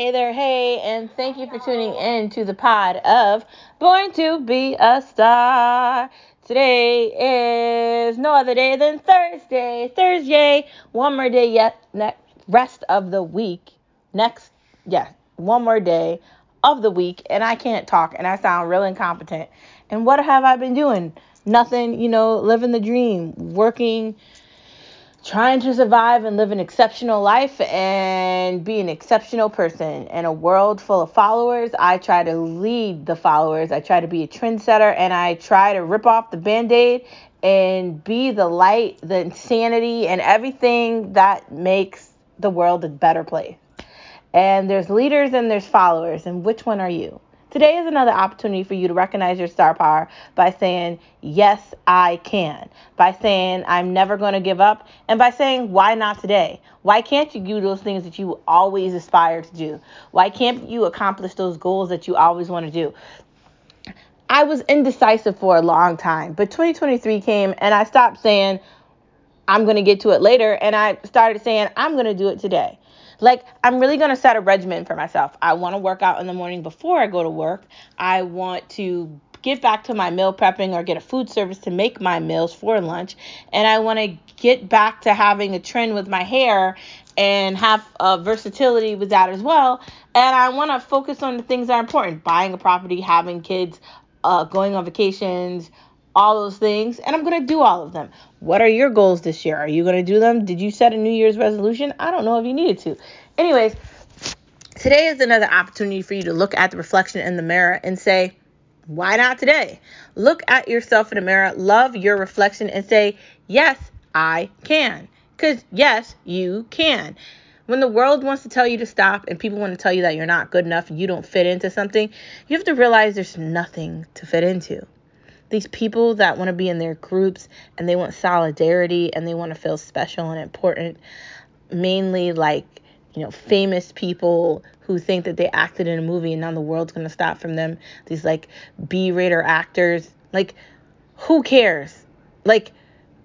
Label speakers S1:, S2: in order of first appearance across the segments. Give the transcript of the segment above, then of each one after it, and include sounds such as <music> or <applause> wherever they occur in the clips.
S1: Hey there, hey, and thank you for tuning in to the pod of Born to Be a Star. Today is no other day than Thursday. Thursday, one more day yet, next rest of the week. Next, yeah, one more day of the week, and I can't talk, and I sound real incompetent. And what have I been doing? Nothing, you know, living the dream, working trying to survive and live an exceptional life and be an exceptional person in a world full of followers. I try to lead the followers. I try to be a trendsetter and I try to rip off the band aid and be the light, the insanity, and everything that makes the world a better place. And there's leaders and there's followers. And which one are you? Today is another opportunity for you to recognize your star power by saying, Yes, I can. By saying, I'm never going to give up. And by saying, Why not today? Why can't you do those things that you always aspire to do? Why can't you accomplish those goals that you always want to do? I was indecisive for a long time, but 2023 came and I stopped saying, I'm going to get to it later. And I started saying, I'm going to do it today. Like, I'm really going to set a regimen for myself. I want to work out in the morning before I go to work. I want to get back to my meal prepping or get a food service to make my meals for lunch. And I want to get back to having a trend with my hair and have uh, versatility with that as well. And I want to focus on the things that are important buying a property, having kids, uh, going on vacations, all those things, and I'm going to do all of them. What are your goals this year? Are you going to do them? Did you set a New Year's resolution? I don't know if you needed to. Anyways, today is another opportunity for you to look at the reflection in the mirror and say, why not today? Look at yourself in the mirror, love your reflection, and say, yes, I can. Because, yes, you can. When the world wants to tell you to stop and people want to tell you that you're not good enough you don't fit into something, you have to realize there's nothing to fit into these people that want to be in their groups and they want solidarity and they want to feel special and important mainly like you know famous people who think that they acted in a movie and now the world's going to stop from them. These like b-rater actors. Like who cares? Like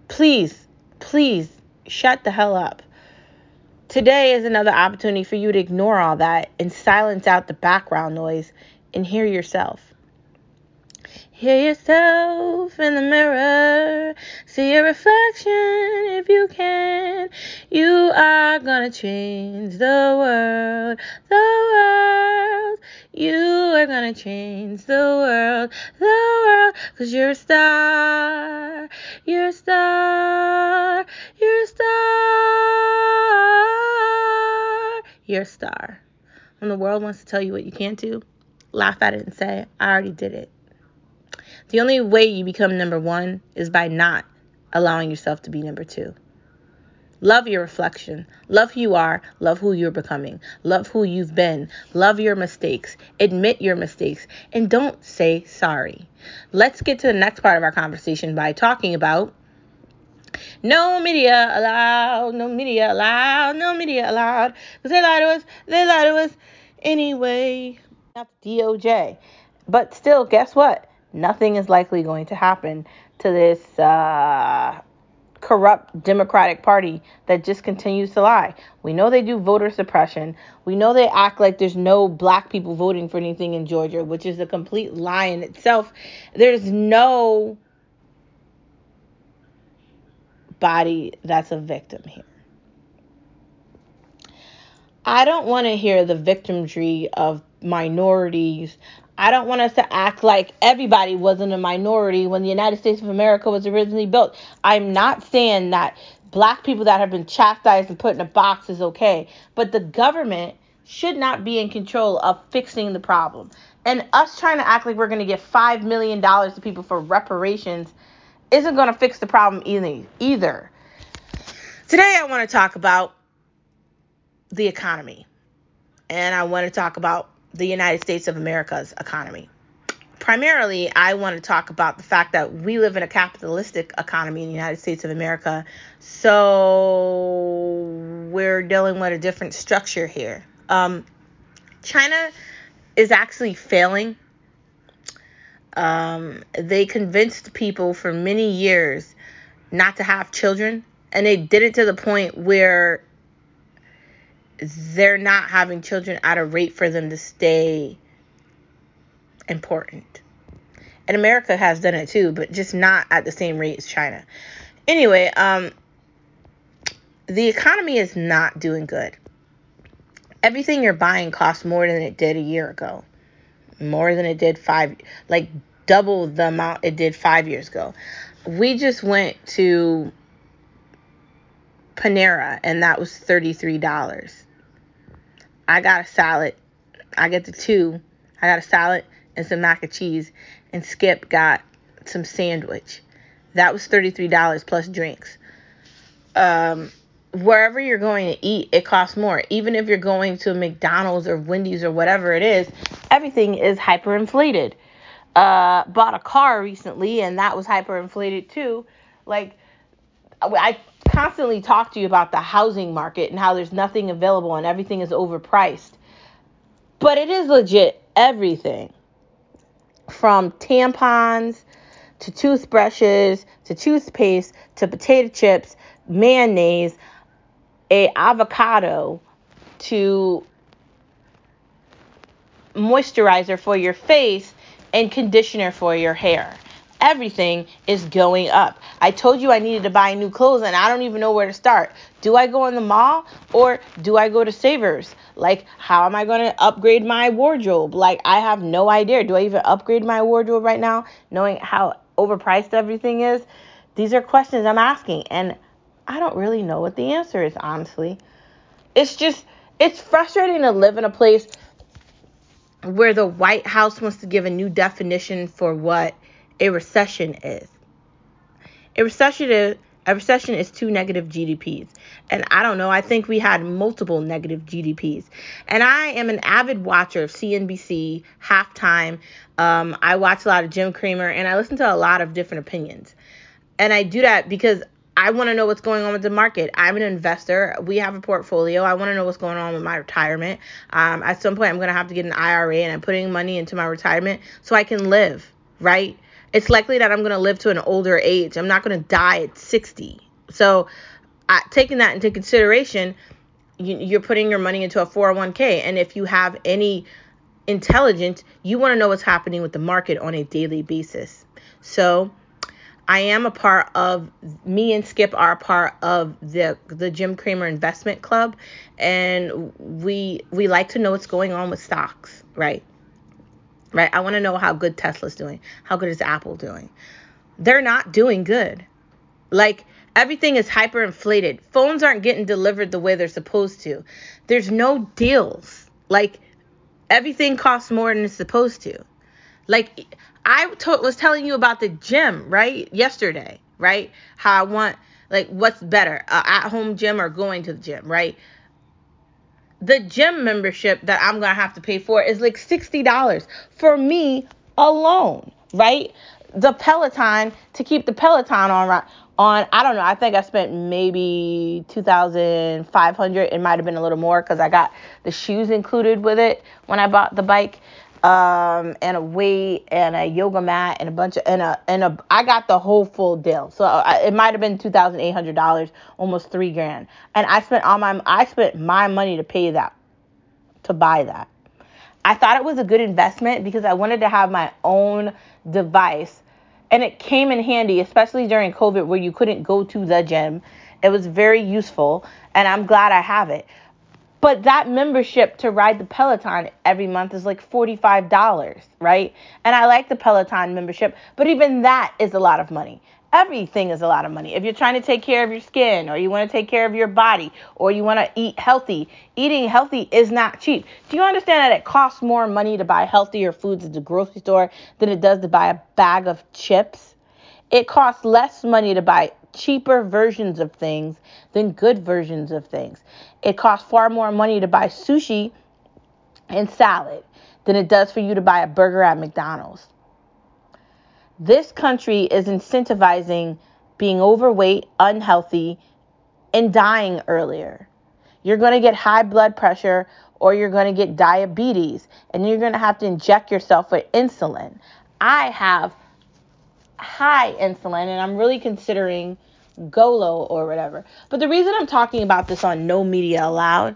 S1: please please shut the hell up. Today is another opportunity for you to ignore all that and silence out the background noise and hear yourself Hear yourself in the mirror. See your reflection if you can. You are gonna change the world. The world. You are gonna change the world. The world. Cause you're a star. You're a star. You're a star. You're a star. When the world wants to tell you what you can't do, laugh at it and say, I already did it. The only way you become number one is by not allowing yourself to be number two. Love your reflection. Love who you are. Love who you're becoming. Love who you've been. Love your mistakes. Admit your mistakes. And don't say sorry. Let's get to the next part of our conversation by talking about no media allowed. No media allowed. No media allowed. Because they lie to us. They lie to us anyway. Not DOJ. But still, guess what? Nothing is likely going to happen to this uh, corrupt Democratic Party that just continues to lie. We know they do voter suppression. We know they act like there's no black people voting for anything in Georgia, which is a complete lie in itself. There's no body that's a victim here. I don't want to hear the victimry of minorities I don't want us to act like everybody wasn't a minority when the United States of America was originally built. I'm not saying that black people that have been chastised and put in a box is okay, but the government should not be in control of fixing the problem. And us trying to act like we're going to give $5 million to people for reparations isn't going to fix the problem either. Today, I want to talk about the economy. And I want to talk about the United States of America's economy. Primarily, I want to talk about the fact that we live in a capitalistic economy in the United States of America. So we're dealing with a different structure here. Um, China is actually failing. Um, they convinced people for many years not to have children, and they did it to the point where they're not having children at a rate for them to stay important. And America has done it too, but just not at the same rate as China. Anyway, um, the economy is not doing good. Everything you're buying costs more than it did a year ago, more than it did five, like double the amount it did five years ago. We just went to Panera and that was $33. I got a salad. I get the two. I got a salad and some mac and cheese, and Skip got some sandwich. That was $33 plus drinks. Um, wherever you're going to eat, it costs more. Even if you're going to McDonald's or Wendy's or whatever it is, everything is hyperinflated. Uh, bought a car recently, and that was hyperinflated too. Like, I constantly talk to you about the housing market and how there's nothing available and everything is overpriced. But it is legit everything from tampons to toothbrushes to toothpaste to potato chips, mayonnaise, a avocado to moisturizer for your face and conditioner for your hair. Everything is going up. I told you I needed to buy new clothes and I don't even know where to start. Do I go in the mall or do I go to Savers? Like, how am I going to upgrade my wardrobe? Like, I have no idea. Do I even upgrade my wardrobe right now, knowing how overpriced everything is? These are questions I'm asking, and I don't really know what the answer is, honestly. It's just, it's frustrating to live in a place where the White House wants to give a new definition for what a recession is. A recession is a recession is two negative GDPs. And I don't know, I think we had multiple negative GDPs. And I am an avid watcher of CNBC, halftime. Um, I watch a lot of Jim Cramer and I listen to a lot of different opinions. And I do that because I want to know what's going on with the market. I'm an investor. We have a portfolio. I want to know what's going on with my retirement. Um, at some point, I'm going to have to get an IRA and I'm putting money into my retirement so I can live, right? It's likely that I'm going to live to an older age. I'm not going to die at 60. So, uh, taking that into consideration, you, you're putting your money into a 401k. And if you have any intelligence, you want to know what's happening with the market on a daily basis. So, I am a part of me and Skip are a part of the the Jim Cramer Investment Club and we we like to know what's going on with stocks, right? Right? I want to know how good Tesla's doing. How good is Apple doing? They're not doing good. Like everything is hyperinflated. Phones aren't getting delivered the way they're supposed to. There's no deals. Like everything costs more than it's supposed to. Like I to- was telling you about the gym, right? Yesterday, right? How I want, like, what's better, uh, at home gym or going to the gym, right? The gym membership that I'm going to have to pay for is like $60 for me alone, right? The Peloton, to keep the Peloton on, on I don't know, I think I spent maybe 2500 It might have been a little more because I got the shoes included with it when I bought the bike um, and a weight and a yoga mat and a bunch of and a and a I got the whole full deal. So I, it might have been two thousand eight hundred dollars, almost three grand. And I spent all my I spent my money to pay that, to buy that. I thought it was a good investment because I wanted to have my own device, and it came in handy, especially during COVID where you couldn't go to the gym. It was very useful, and I'm glad I have it. But that membership to ride the Peloton every month is like $45, right? And I like the Peloton membership, but even that is a lot of money. Everything is a lot of money. If you're trying to take care of your skin or you want to take care of your body or you want to eat healthy, eating healthy is not cheap. Do you understand that it costs more money to buy healthier foods at the grocery store than it does to buy a bag of chips? It costs less money to buy cheaper versions of things than good versions of things. It costs far more money to buy sushi and salad than it does for you to buy a burger at McDonald's. This country is incentivizing being overweight, unhealthy, and dying earlier. You're going to get high blood pressure or you're going to get diabetes and you're going to have to inject yourself with insulin. I have high insulin and I'm really considering Golo or whatever. But the reason I'm talking about this on No Media Allowed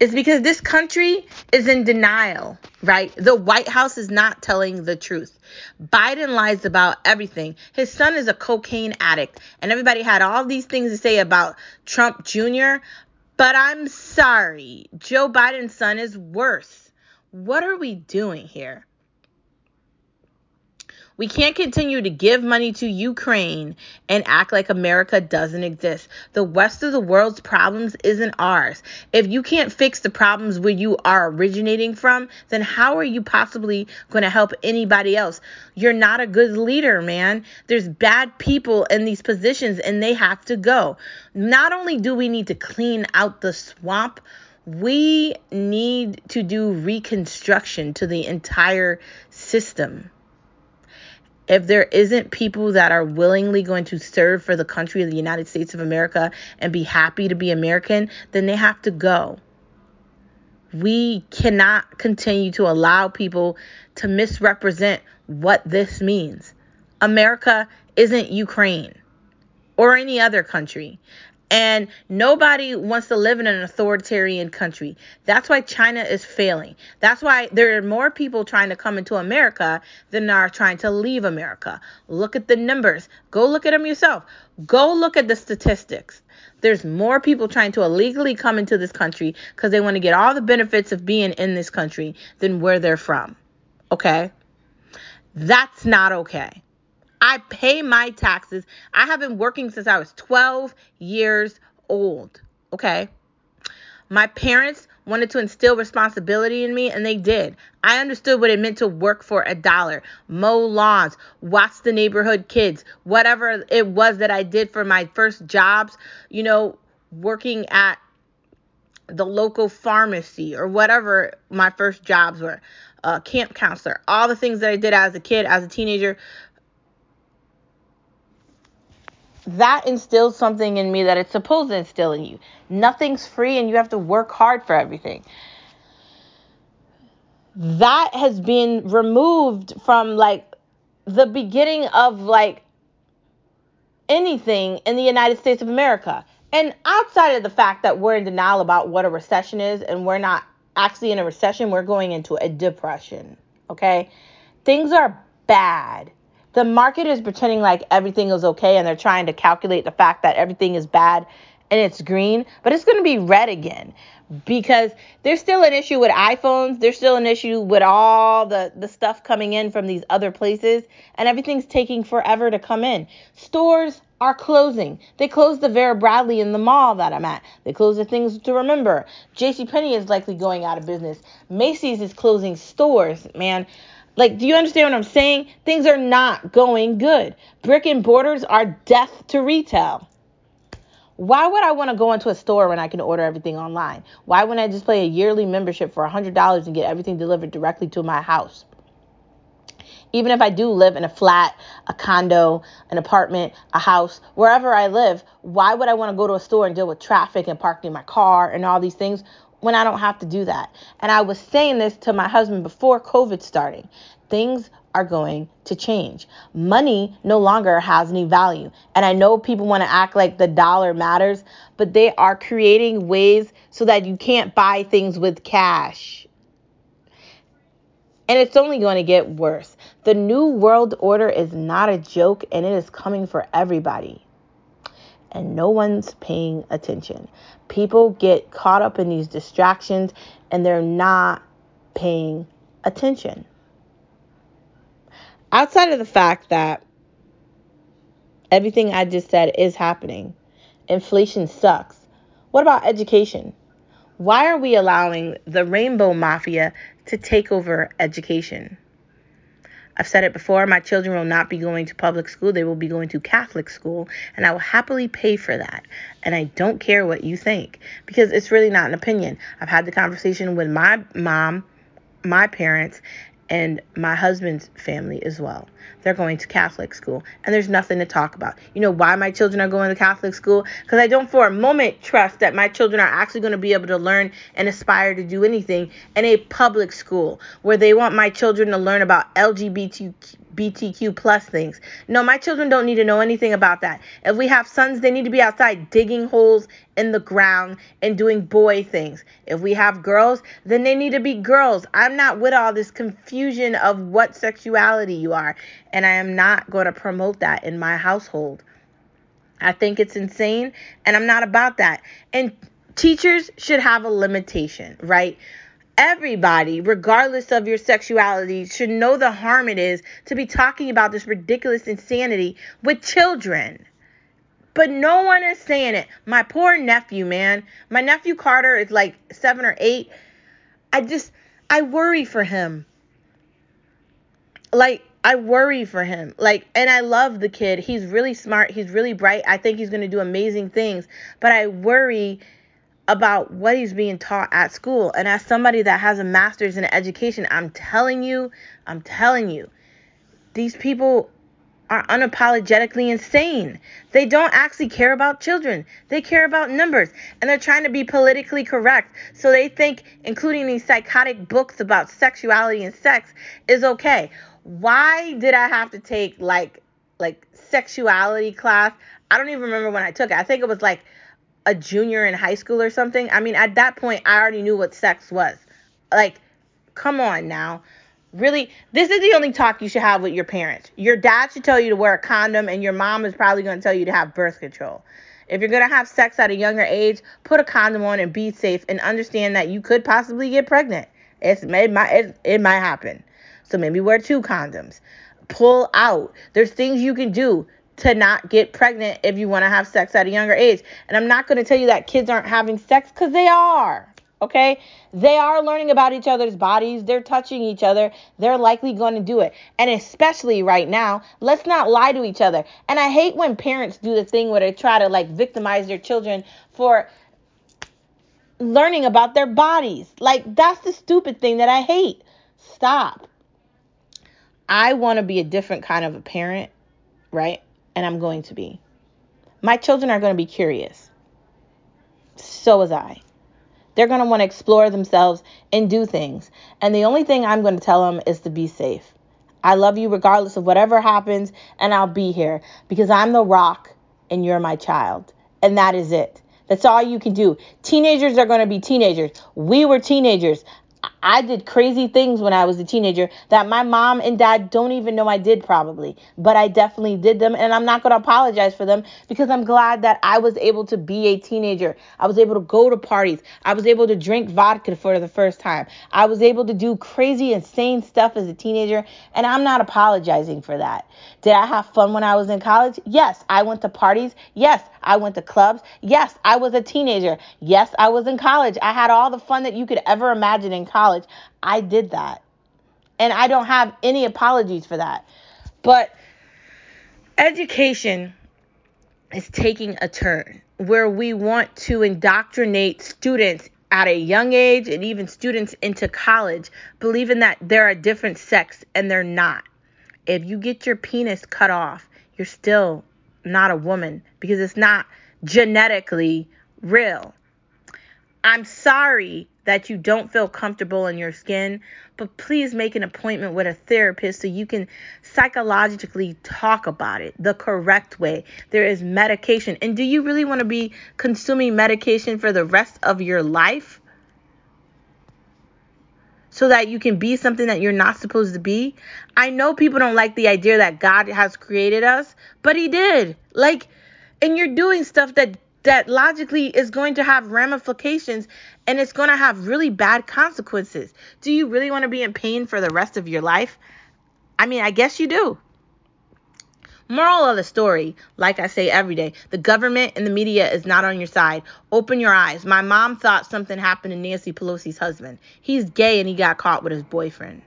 S1: is because this country is in denial, right? The White House is not telling the truth. Biden lies about everything. His son is a cocaine addict, and everybody had all these things to say about Trump Jr., but I'm sorry, Joe Biden's son is worse. What are we doing here? We can't continue to give money to Ukraine and act like America doesn't exist. The West of the world's problems isn't ours. If you can't fix the problems where you are originating from, then how are you possibly going to help anybody else? You're not a good leader, man. There's bad people in these positions and they have to go. Not only do we need to clean out the swamp, we need to do reconstruction to the entire system if there isn't people that are willingly going to serve for the country of the United States of America and be happy to be American, then they have to go. We cannot continue to allow people to misrepresent what this means. America isn't Ukraine or any other country. And nobody wants to live in an authoritarian country. That's why China is failing. That's why there are more people trying to come into America than are trying to leave America. Look at the numbers. Go look at them yourself. Go look at the statistics. There's more people trying to illegally come into this country because they want to get all the benefits of being in this country than where they're from. Okay? That's not okay. I pay my taxes. I have been working since I was 12 years old. Okay. My parents wanted to instill responsibility in me, and they did. I understood what it meant to work for a dollar, mow lawns, watch the neighborhood kids, whatever it was that I did for my first jobs, you know, working at the local pharmacy or whatever my first jobs were, uh, camp counselor, all the things that I did as a kid, as a teenager, that instills something in me that it's supposed to instill in you. Nothing's free and you have to work hard for everything. That has been removed from like the beginning of like anything in the United States of America. And outside of the fact that we're in denial about what a recession is and we're not actually in a recession, we're going into a depression. Okay? Things are bad the market is pretending like everything is okay and they're trying to calculate the fact that everything is bad and it's green, but it's going to be red again because there's still an issue with iPhones. There's still an issue with all the, the stuff coming in from these other places, and everything's taking forever to come in. Stores are closing. They closed the Vera Bradley in the mall that I'm at. They closed the things to remember. JCPenney is likely going out of business. Macy's is closing stores, man. Like, do you understand what I'm saying? Things are not going good. Brick and borders are death to retail. Why would I want to go into a store when I can order everything online? Why wouldn't I just pay a yearly membership for $100 and get everything delivered directly to my house? Even if I do live in a flat, a condo, an apartment, a house, wherever I live, why would I want to go to a store and deal with traffic and parking my car and all these things when I don't have to do that. And I was saying this to my husband before COVID starting. Things are going to change. Money no longer has any value. And I know people want to act like the dollar matters, but they are creating ways so that you can't buy things with cash. And it's only going to get worse. The new world order is not a joke and it is coming for everybody and no one's paying attention. People get caught up in these distractions and they're not paying attention. Outside of the fact that everything I just said is happening, inflation sucks. What about education? Why are we allowing the rainbow mafia to take over education? I've said it before my children will not be going to public school, they will be going to Catholic school, and I will happily pay for that. And I don't care what you think because it's really not an opinion. I've had the conversation with my mom, my parents, and my husband's family as well. They're going to Catholic school, and there's nothing to talk about. You know why my children are going to Catholic school? Because I don't for a moment trust that my children are actually going to be able to learn and aspire to do anything in a public school where they want my children to learn about LGBT LGBTQ plus things. No, my children don't need to know anything about that. If we have sons, they need to be outside digging holes in the ground and doing boy things. If we have girls, then they need to be girls. I'm not with all this confusion of what sexuality you are, and I am not going to promote that in my household. I think it's insane, and I'm not about that. And teachers should have a limitation, right? Everybody, regardless of your sexuality, should know the harm it is to be talking about this ridiculous insanity with children. But no one is saying it. My poor nephew, man. My nephew Carter is like seven or eight. I just, I worry for him. Like, I worry for him. Like, and I love the kid. He's really smart. He's really bright. I think he's going to do amazing things. But I worry about what he's being taught at school. And as somebody that has a master's in education, I'm telling you, I'm telling you, these people are unapologetically insane. They don't actually care about children. They care about numbers. And they're trying to be politically correct. So they think including these psychotic books about sexuality and sex is okay. Why did I have to take like like sexuality class? I don't even remember when I took it. I think it was like a junior in high school or something. I mean, at that point, I already knew what sex was. Like, come on now. Really, this is the only talk you should have with your parents. Your dad should tell you to wear a condom, and your mom is probably going to tell you to have birth control. If you're going to have sex at a younger age, put a condom on and be safe and understand that you could possibly get pregnant. It's, it, might, it, it might happen. So maybe wear two condoms. Pull out. There's things you can do to not get pregnant if you want to have sex at a younger age. And I'm not going to tell you that kids aren't having sex because they are. Okay? They are learning about each other's bodies. They're touching each other. They're likely going to do it. And especially right now, let's not lie to each other. And I hate when parents do the thing where they try to like victimize their children for learning about their bodies. Like, that's the stupid thing that I hate. Stop. I want to be a different kind of a parent, right? And I'm going to be. My children are going to be curious. So was I. They're going to want to explore themselves and do things. And the only thing I'm going to tell them is to be safe. I love you regardless of whatever happens, and I'll be here because I'm the rock and you're my child. And that is it. That's all you can do. Teenagers are going to be teenagers. We were teenagers. I did crazy things when I was a teenager that my mom and dad don't even know I did, probably. But I definitely did them, and I'm not going to apologize for them because I'm glad that I was able to be a teenager. I was able to go to parties. I was able to drink vodka for the first time. I was able to do crazy, insane stuff as a teenager, and I'm not apologizing for that. Did I have fun when I was in college? Yes. I went to parties. Yes. I went to clubs. Yes. I was a teenager. Yes. I was in college. I had all the fun that you could ever imagine in college. I did that. And I don't have any apologies for that. But education is taking a turn where we want to indoctrinate students at a young age and even students into college believing that they're a different sex and they're not if you get your penis cut off, you're still not a woman because it's not genetically real. I'm sorry that you don't feel comfortable in your skin, but please make an appointment with a therapist so you can psychologically talk about it the correct way. There is medication. And do you really want to be consuming medication for the rest of your life? so that you can be something that you're not supposed to be. I know people don't like the idea that God has created us, but he did. Like and you're doing stuff that that logically is going to have ramifications and it's going to have really bad consequences. Do you really want to be in pain for the rest of your life? I mean, I guess you do. Moral of the story, like I say every day, the government and the media is not on your side. Open your eyes. My mom thought something happened to Nancy Pelosi's husband. He's gay and he got caught with his boyfriend.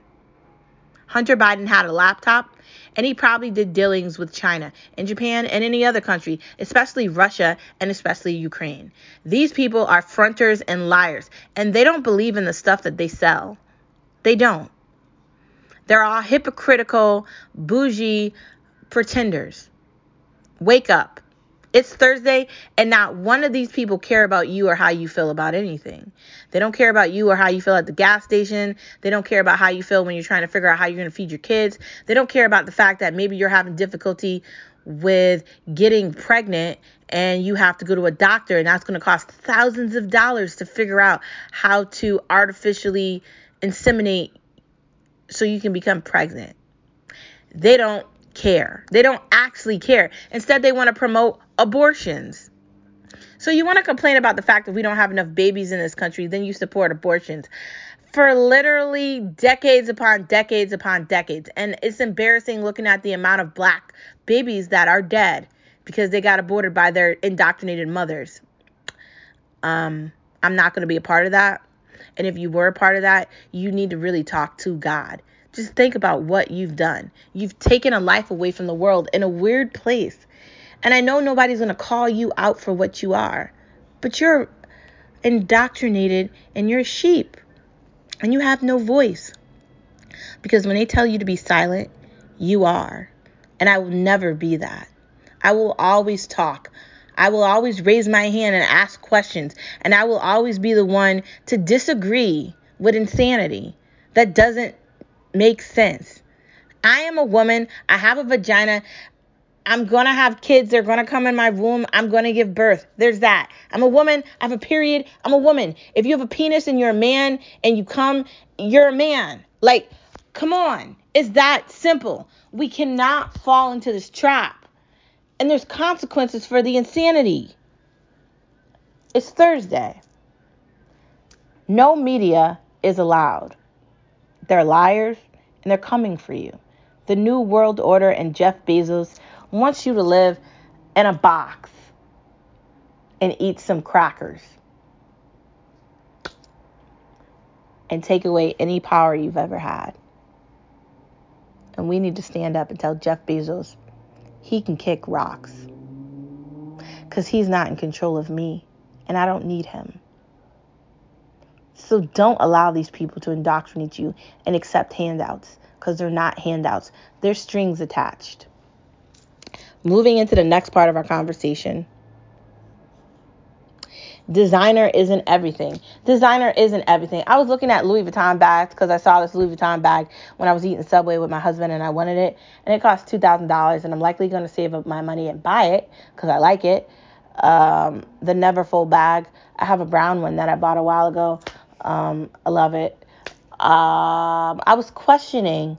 S1: Hunter Biden had a laptop and he probably did dealings with China and Japan and any other country, especially Russia and especially Ukraine. These people are fronters and liars, and they don't believe in the stuff that they sell. They don't. They're all hypocritical, bougie, pretenders. Wake up. It's Thursday, and not one of these people care about you or how you feel about anything. They don't care about you or how you feel at the gas station. They don't care about how you feel when you're trying to figure out how you're going to feed your kids. They don't care about the fact that maybe you're having difficulty with getting pregnant and you have to go to a doctor, and that's going to cost thousands of dollars to figure out how to artificially inseminate so you can become pregnant. They don't care. They don't actually care. Instead, they want to promote abortions. So you want to complain about the fact that we don't have enough babies in this country, then you support abortions for literally decades upon decades upon decades. And it's embarrassing looking at the amount of black babies that are dead because they got aborted by their indoctrinated mothers. Um, I'm not going to be a part of that. And if you were a part of that, you need to really talk to God. Just think about what you've done. You've taken a life away from the world in a weird place. And I know nobody's going to call you out for what you are, but you're indoctrinated and you're a sheep and you have no voice. Because when they tell you to be silent, you are. And I will never be that. I will always talk. I will always raise my hand and ask questions. And I will always be the one to disagree with insanity that doesn't make sense. I am a woman. I have a vagina. I'm going to have kids. They're going to come in my womb. I'm going to give birth. There's that. I'm a woman. I have a period. I'm a woman. If you have a penis and you're a man and you come, you're a man. Like, come on. It's that simple. We cannot fall into this trap. And there's consequences for the insanity. It's Thursday. No media is allowed. They're liars and they're coming for you. The New World Order and Jeff Bezos wants you to live in a box and eat some crackers and take away any power you've ever had. And we need to stand up and tell Jeff Bezos he can kick rocks because he's not in control of me and I don't need him. So don't allow these people to indoctrinate you and accept handouts because they're not handouts, they're strings attached. Moving into the next part of our conversation. Designer isn't everything. Designer isn't everything. I was looking at Louis Vuitton bags because I saw this Louis Vuitton bag when I was eating Subway with my husband and I wanted it. And it cost $2,000 and I'm likely going to save up my money and buy it because I like it. Um, the Neverfull bag. I have a brown one that I bought a while ago. Um, I love it. Um, I was questioning,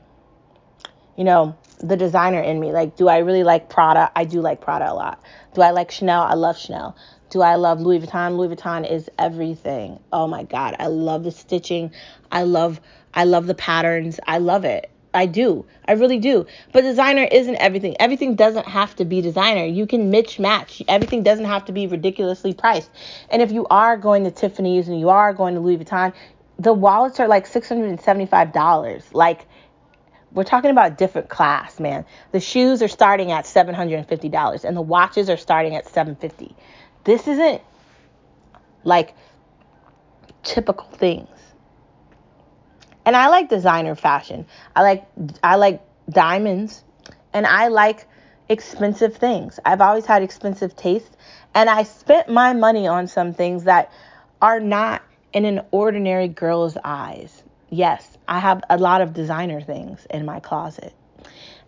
S1: you know, the designer in me. Like, do I really like Prada? I do like Prada a lot. Do I like Chanel? I love Chanel. Do I love Louis Vuitton? Louis Vuitton is everything. Oh my god, I love the stitching. I love I love the patterns. I love it. I do. I really do. But designer isn't everything. Everything doesn't have to be designer. You can mix match. Everything doesn't have to be ridiculously priced. And if you are going to Tiffany's and you are going to Louis Vuitton, the wallets are like $675. Like we're talking about different class, man. The shoes are starting at $750 and the watches are starting at 750. This isn't like typical things. And I like designer fashion. I like I like diamonds and I like expensive things. I've always had expensive taste and I spent my money on some things that are not in an ordinary girl's eyes. Yes, I have a lot of designer things in my closet.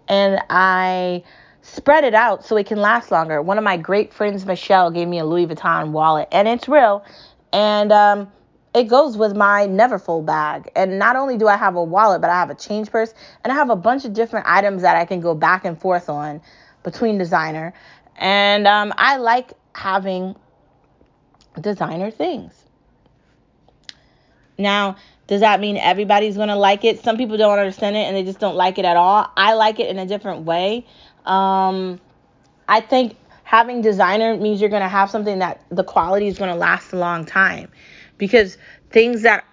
S1: And I spread it out so it can last longer. One of my great friends, Michelle, gave me a Louis Vuitton wallet, and it's real. And um, it goes with my Neverfull bag. And not only do I have a wallet, but I have a change purse, and I have a bunch of different items that I can go back and forth on between designer. And um, I like having designer things. Now, does that mean everybody's going to like it? Some people don't understand it and they just don't like it at all. I like it in a different way. Um, I think having designer means you're going to have something that the quality is going to last a long time because things that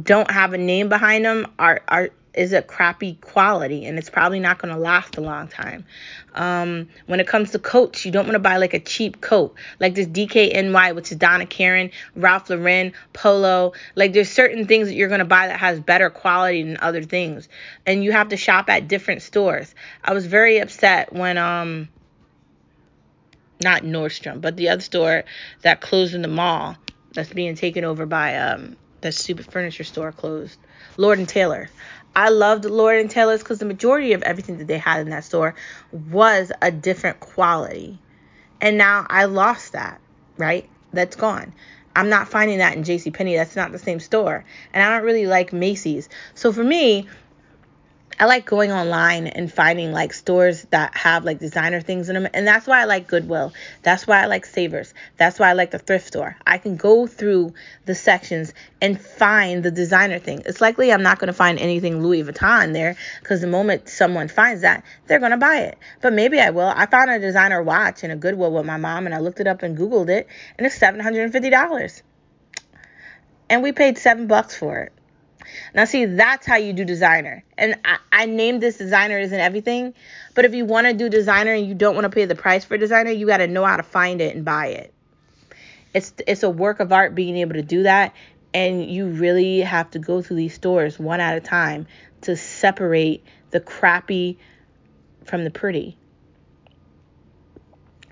S1: don't have a name behind them are are is a crappy quality and it's probably not going to last a long time. Um, when it comes to coats, you don't want to buy like a cheap coat, like this DKNY, which is Donna Karan, Ralph Lauren, Polo. Like there's certain things that you're going to buy that has better quality than other things, and you have to shop at different stores. I was very upset when um not Nordstrom, but the other store that closed in the mall that's being taken over by um that stupid furniture store closed. Lord and Taylor. I loved Lord and Taylor's because the majority of everything that they had in that store was a different quality. And now I lost that, right? That's gone. I'm not finding that in JCPenney. That's not the same store. And I don't really like Macy's. So for me, I like going online and finding like stores that have like designer things in them. And that's why I like Goodwill. That's why I like Savers. That's why I like the thrift store. I can go through the sections and find the designer thing. It's likely I'm not going to find anything Louis Vuitton there because the moment someone finds that, they're going to buy it. But maybe I will. I found a designer watch in a Goodwill with my mom and I looked it up and Googled it and it's $750. And we paid seven bucks for it. Now, see, that's how you do designer. And I, I named this designer isn't everything, but if you want to do designer and you don't want to pay the price for designer, you got to know how to find it and buy it. It's it's a work of art being able to do that, and you really have to go through these stores one at a time to separate the crappy from the pretty.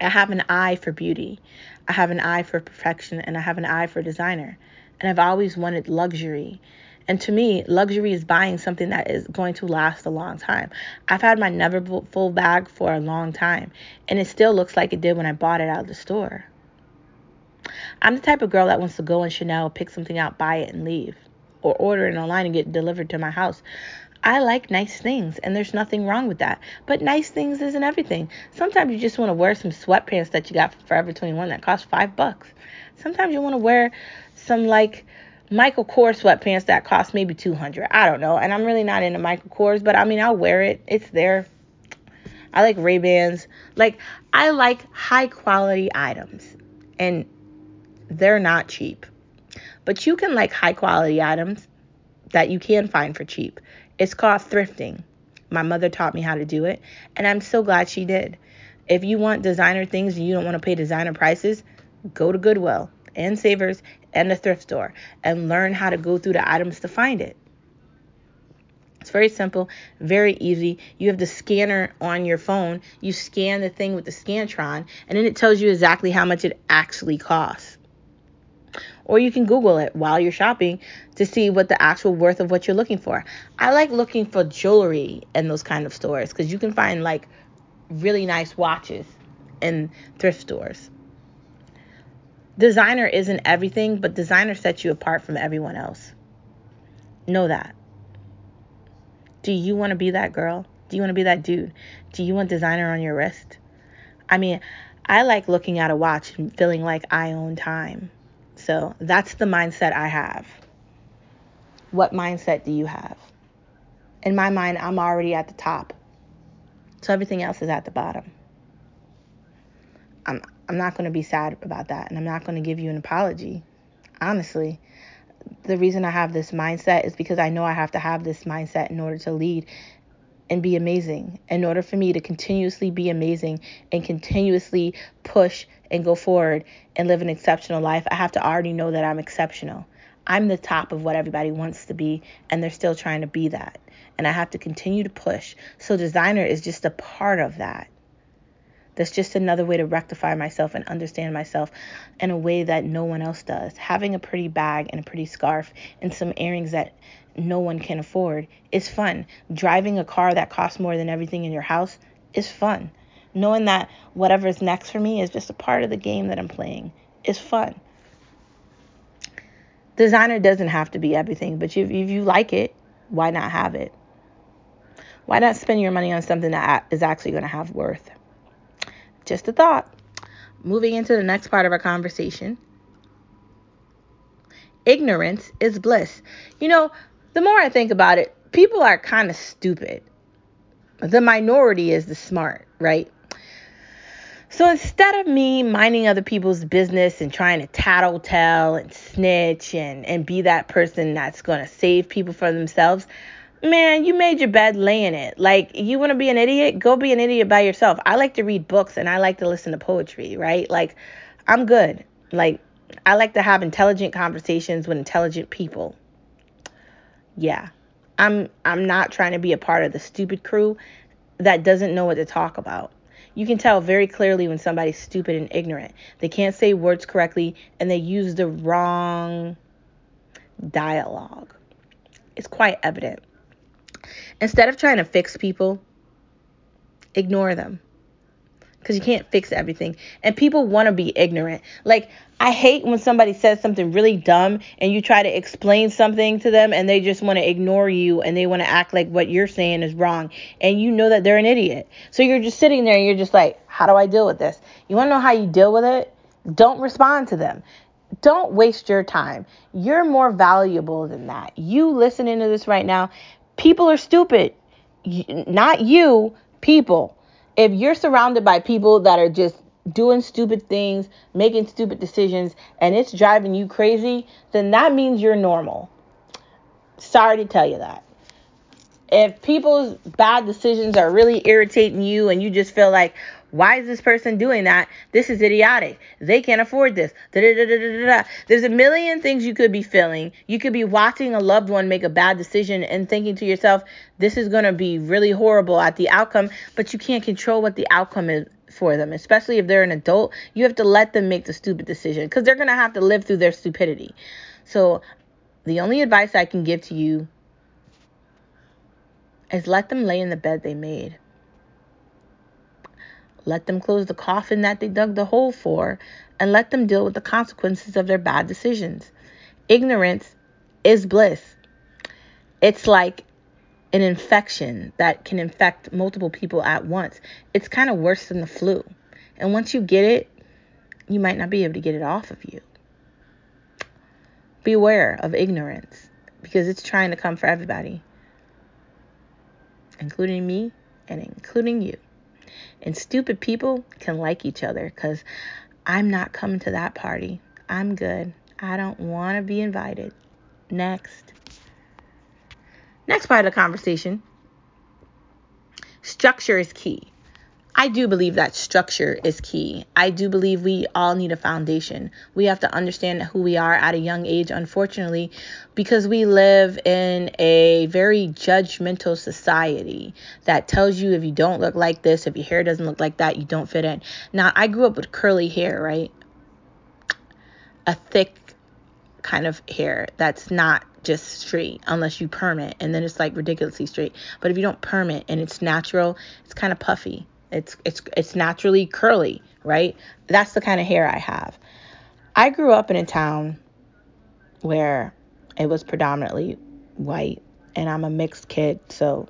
S1: I have an eye for beauty. I have an eye for perfection and I have an eye for designer. And I've always wanted luxury. And to me, luxury is buying something that is going to last a long time. I've had my never full bag for a long time, and it still looks like it did when I bought it out of the store. I'm the type of girl that wants to go in Chanel, pick something out, buy it, and leave, or order it online and get delivered to my house. I like nice things, and there's nothing wrong with that. But nice things isn't everything. Sometimes you just want to wear some sweatpants that you got from Forever 21 that cost five bucks. Sometimes you want to wear some like Michael Kors sweatpants that cost maybe 200. I don't know. And I'm really not into Michael Kors, but I mean, I'll wear it. It's there. I like Ray-Bans. Like I like high quality items and they're not cheap. But you can like high quality items that you can find for cheap. It's called thrifting. My mother taught me how to do it, and I'm so glad she did. If you want designer things and you don't want to pay designer prices, go to Goodwill and Savers and the thrift store and learn how to go through the items to find it. It's very simple, very easy. You have the scanner on your phone. You scan the thing with the Scantron, and then it tells you exactly how much it actually costs. Or you can Google it while you're shopping to see what the actual worth of what you're looking for. I like looking for jewelry in those kind of stores because you can find like really nice watches in thrift stores designer isn't everything, but designer sets you apart from everyone else. Know that. Do you want to be that girl? Do you want to be that dude? Do you want designer on your wrist? I mean, I like looking at a watch and feeling like I own time. So that's the mindset I have. What mindset do you have? In my mind, I'm already at the top. So everything else is at the bottom. I'm I'm not going to be sad about that and I'm not going to give you an apology. Honestly, the reason I have this mindset is because I know I have to have this mindset in order to lead and be amazing. In order for me to continuously be amazing and continuously push and go forward and live an exceptional life, I have to already know that I'm exceptional. I'm the top of what everybody wants to be, and they're still trying to be that. And I have to continue to push. So, designer is just a part of that. That's just another way to rectify myself and understand myself in a way that no one else does. Having a pretty bag and a pretty scarf and some earrings that no one can afford is fun. Driving a car that costs more than everything in your house is fun. Knowing that whatever's next for me is just a part of the game that I'm playing is fun. Designer doesn't have to be everything, but if, you like it, why not have it? Why not spend your money on something that is actually going to have worth? Just a thought. Moving into the next part of our conversation. Ignorance is bliss. You know, the more I think about it, people are kind of stupid. The minority is the smart, right? So instead of me minding other people's business and trying to tattletale and snitch and, and be that person that's going to save people from themselves, man, you made your bed, lay in it. Like, you want to be an idiot? Go be an idiot by yourself. I like to read books and I like to listen to poetry, right? Like, I'm good. Like, I like to have intelligent conversations with intelligent people. Yeah. I'm I'm not trying to be a part of the stupid crew that doesn't know what to talk about. You can tell very clearly when somebody's stupid and ignorant. They can't say words correctly and they use the wrong dialogue. It's quite evident. Instead of trying to fix people, ignore them because you can't fix everything. And people want to be ignorant. Like, I hate when somebody says something really dumb and you try to explain something to them and they just want to ignore you and they want to act like what you're saying is wrong. And you know that they're an idiot. So you're just sitting there and you're just like, how do I deal with this? You want to know how you deal with it? Don't respond to them. Don't waste your time. You're more valuable than that. You listening to this right now, people are stupid. Not you, people if you're surrounded by people that are just doing stupid things, making stupid decisions, and it's driving you crazy, then that means you're normal. Sorry to tell you that. If people's bad decisions are really irritating you and you just feel like, why is this person doing that? This is idiotic. They can't afford this. There's a million things you could be feeling. You could be watching a loved one make a bad decision and thinking to yourself, this is going to be really horrible at the outcome, but you can't control what the outcome is for them, especially if they're an adult. You have to let them make the stupid decision because they're going to have to live through their stupidity. So, the only advice I can give to you is let them lay in the bed they made. Let them close the coffin that they dug the hole for, and let them deal with the consequences of their bad decisions. Ignorance is bliss. It's like an infection that can infect multiple people at once. It's kind of worse than the flu. And once you get it, you might not be able to get it off of you. Beware of ignorance because it's trying to come for everybody, including me and including you. And stupid people can like each other because I'm not coming to that party. I'm good. I don't want to be invited. Next. Next part of the conversation structure is key. I do believe that structure is key. I do believe we all need a foundation. We have to understand who we are at a young age, unfortunately, because we live in a very judgmental society that tells you if you don't look like this, if your hair doesn't look like that, you don't fit in. Now, I grew up with curly hair, right? A thick kind of hair that's not just straight unless you perm it and then it's like ridiculously straight. But if you don't perm it and it's natural, it's kind of puffy. It's it's it's naturally curly, right? That's the kind of hair I have. I grew up in a town where it was predominantly white and I'm a mixed kid, so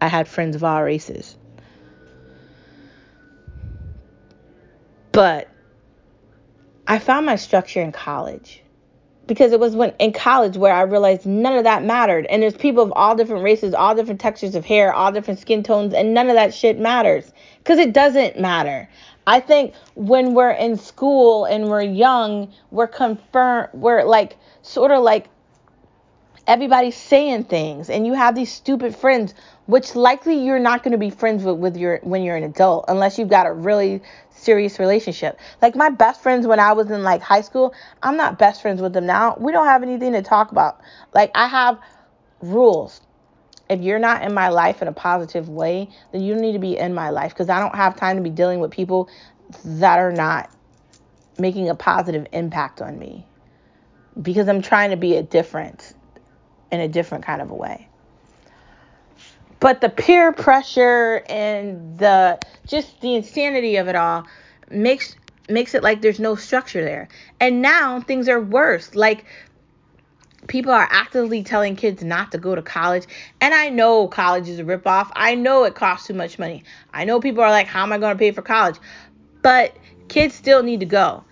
S1: I had friends of all races. But I found my structure in college because it was when in college where I realized none of that mattered. And there's people of all different races, all different textures of hair, all different skin tones, and none of that shit matters because it doesn't matter. I think when we're in school and we're young, we're confirmed, we're like sort of like everybody's saying things, and you have these stupid friends, which likely you're not going to be friends with, with your when you're an adult unless you've got a really serious relationship. Like my best friends when I was in like high school, I'm not best friends with them now. We don't have anything to talk about. Like I have rules. If you're not in my life in a positive way, then you don't need to be in my life because I don't have time to be dealing with people that are not making a positive impact on me because I'm trying to be a different in a different kind of a way. But the peer pressure and the just the insanity of it all makes makes it like there's no structure there. And now things are worse. Like people are actively telling kids not to go to college. And I know college is a ripoff. I know it costs too much money. I know people are like, how am I going to pay for college? But kids still need to go.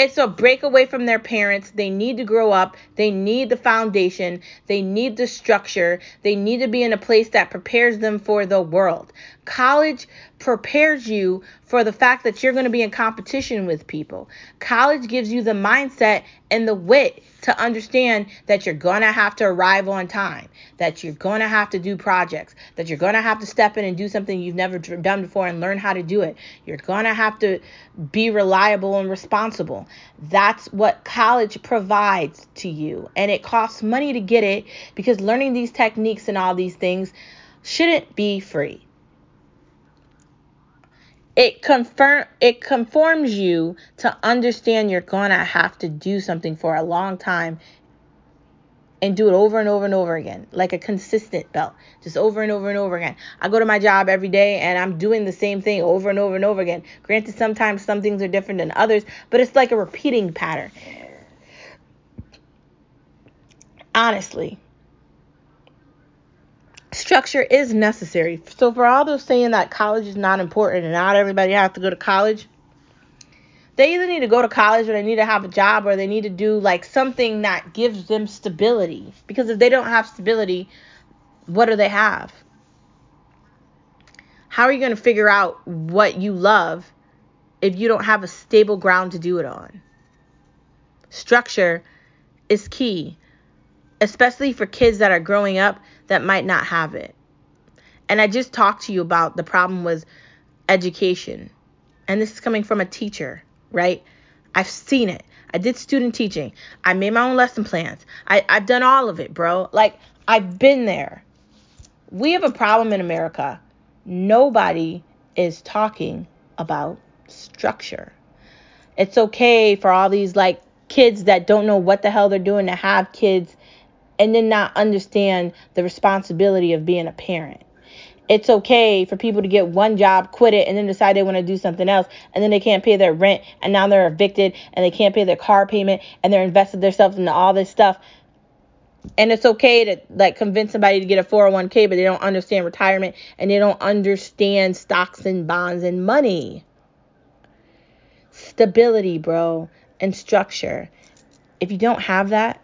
S1: It's a breakaway from their parents. They need to grow up. They need the foundation. They need the structure. They need to be in a place that prepares them for the world. College prepares you for the fact that you're going to be in competition with people. College gives you the mindset and the wit to understand that you're going to have to arrive on time, that you're going to have to do projects, that you're going to have to step in and do something you've never done before and learn how to do it. You're going to have to be reliable and responsible. That's what college provides to you. And it costs money to get it because learning these techniques and all these things shouldn't be free. It confirm it conforms you to understand you're gonna have to do something for a long time and do it over and over and over again, like a consistent belt, just over and over and over again. I go to my job every day and I'm doing the same thing over and over and over again. Granted, sometimes some things are different than others, but it's like a repeating pattern. Honestly, structure is necessary. So, for all those saying that college is not important and not everybody has to go to college, they either need to go to college or they need to have a job or they need to do like something that gives them stability. Because if they don't have stability, what do they have? How are you going to figure out what you love if you don't have a stable ground to do it on? Structure is key, especially for kids that are growing up that might not have it. And I just talked to you about the problem with education. And this is coming from a teacher right? I've seen it. I did student teaching. I made my own lesson plans. I, I've done all of it, bro. Like, I've been there. We have a problem in America. Nobody is talking about structure. It's okay for all these, like, kids that don't know what the hell they're doing to have kids and then not understand the responsibility of being a parent it's okay for people to get one job, quit it, and then decide they want to do something else, and then they can't pay their rent, and now they're evicted, and they can't pay their car payment, and they're invested themselves into all this stuff. And it's okay to like convince somebody to get a 401k, but they don't understand retirement and they don't understand stocks and bonds and money. Stability, bro, and structure. If you don't have that,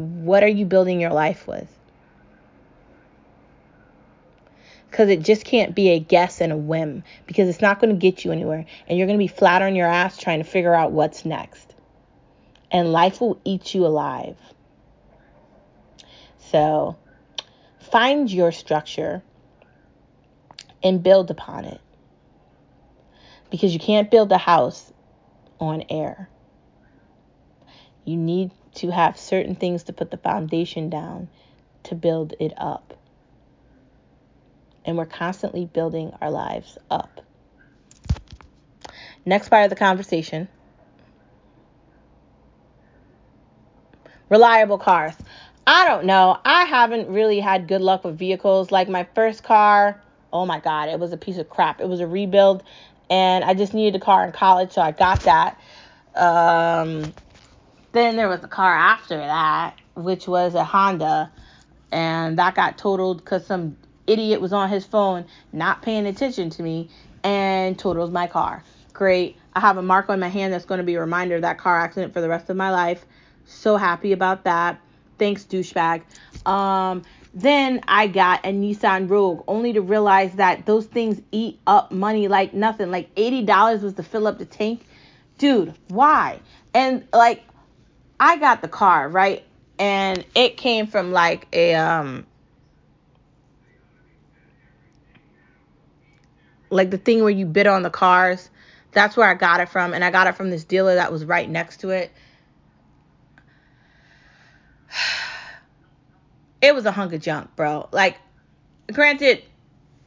S1: what are you building your life with? because it just can't be a guess and a whim because it's not going to get you anywhere and you're going to be flat on your ass trying to figure out what's next. And life will eat you alive. So find your structure and build upon it. Because you can't build a house on air. You need to have certain things to put the foundation down to build it up and we're constantly building our lives up. Next part of the conversation reliable cars. I don't know. I haven't really had good luck with vehicles. Like my first car, oh my God, it was a piece of crap. It was a rebuild, and I just needed a car in college, so I got that. Um, then there was a car after that, which was a Honda, and that got totaled because some idiot was on his phone not paying attention to me and totaled my car. Great. I have a mark on my hand that's going to be a reminder of that car accident for the rest of my life. So happy about that. Thanks, douchebag. Um, then I got a Nissan Rogue, only to realize that those things eat up money like nothing. Like $80 was to fill up the tank. Dude, why? And like, I got the car, right? And it came from like a um like the thing where you bid on the cars. That's where I got it from, and I got it from this dealer that was right next to it. <sighs> It was a hunk of junk, bro. Like, granted,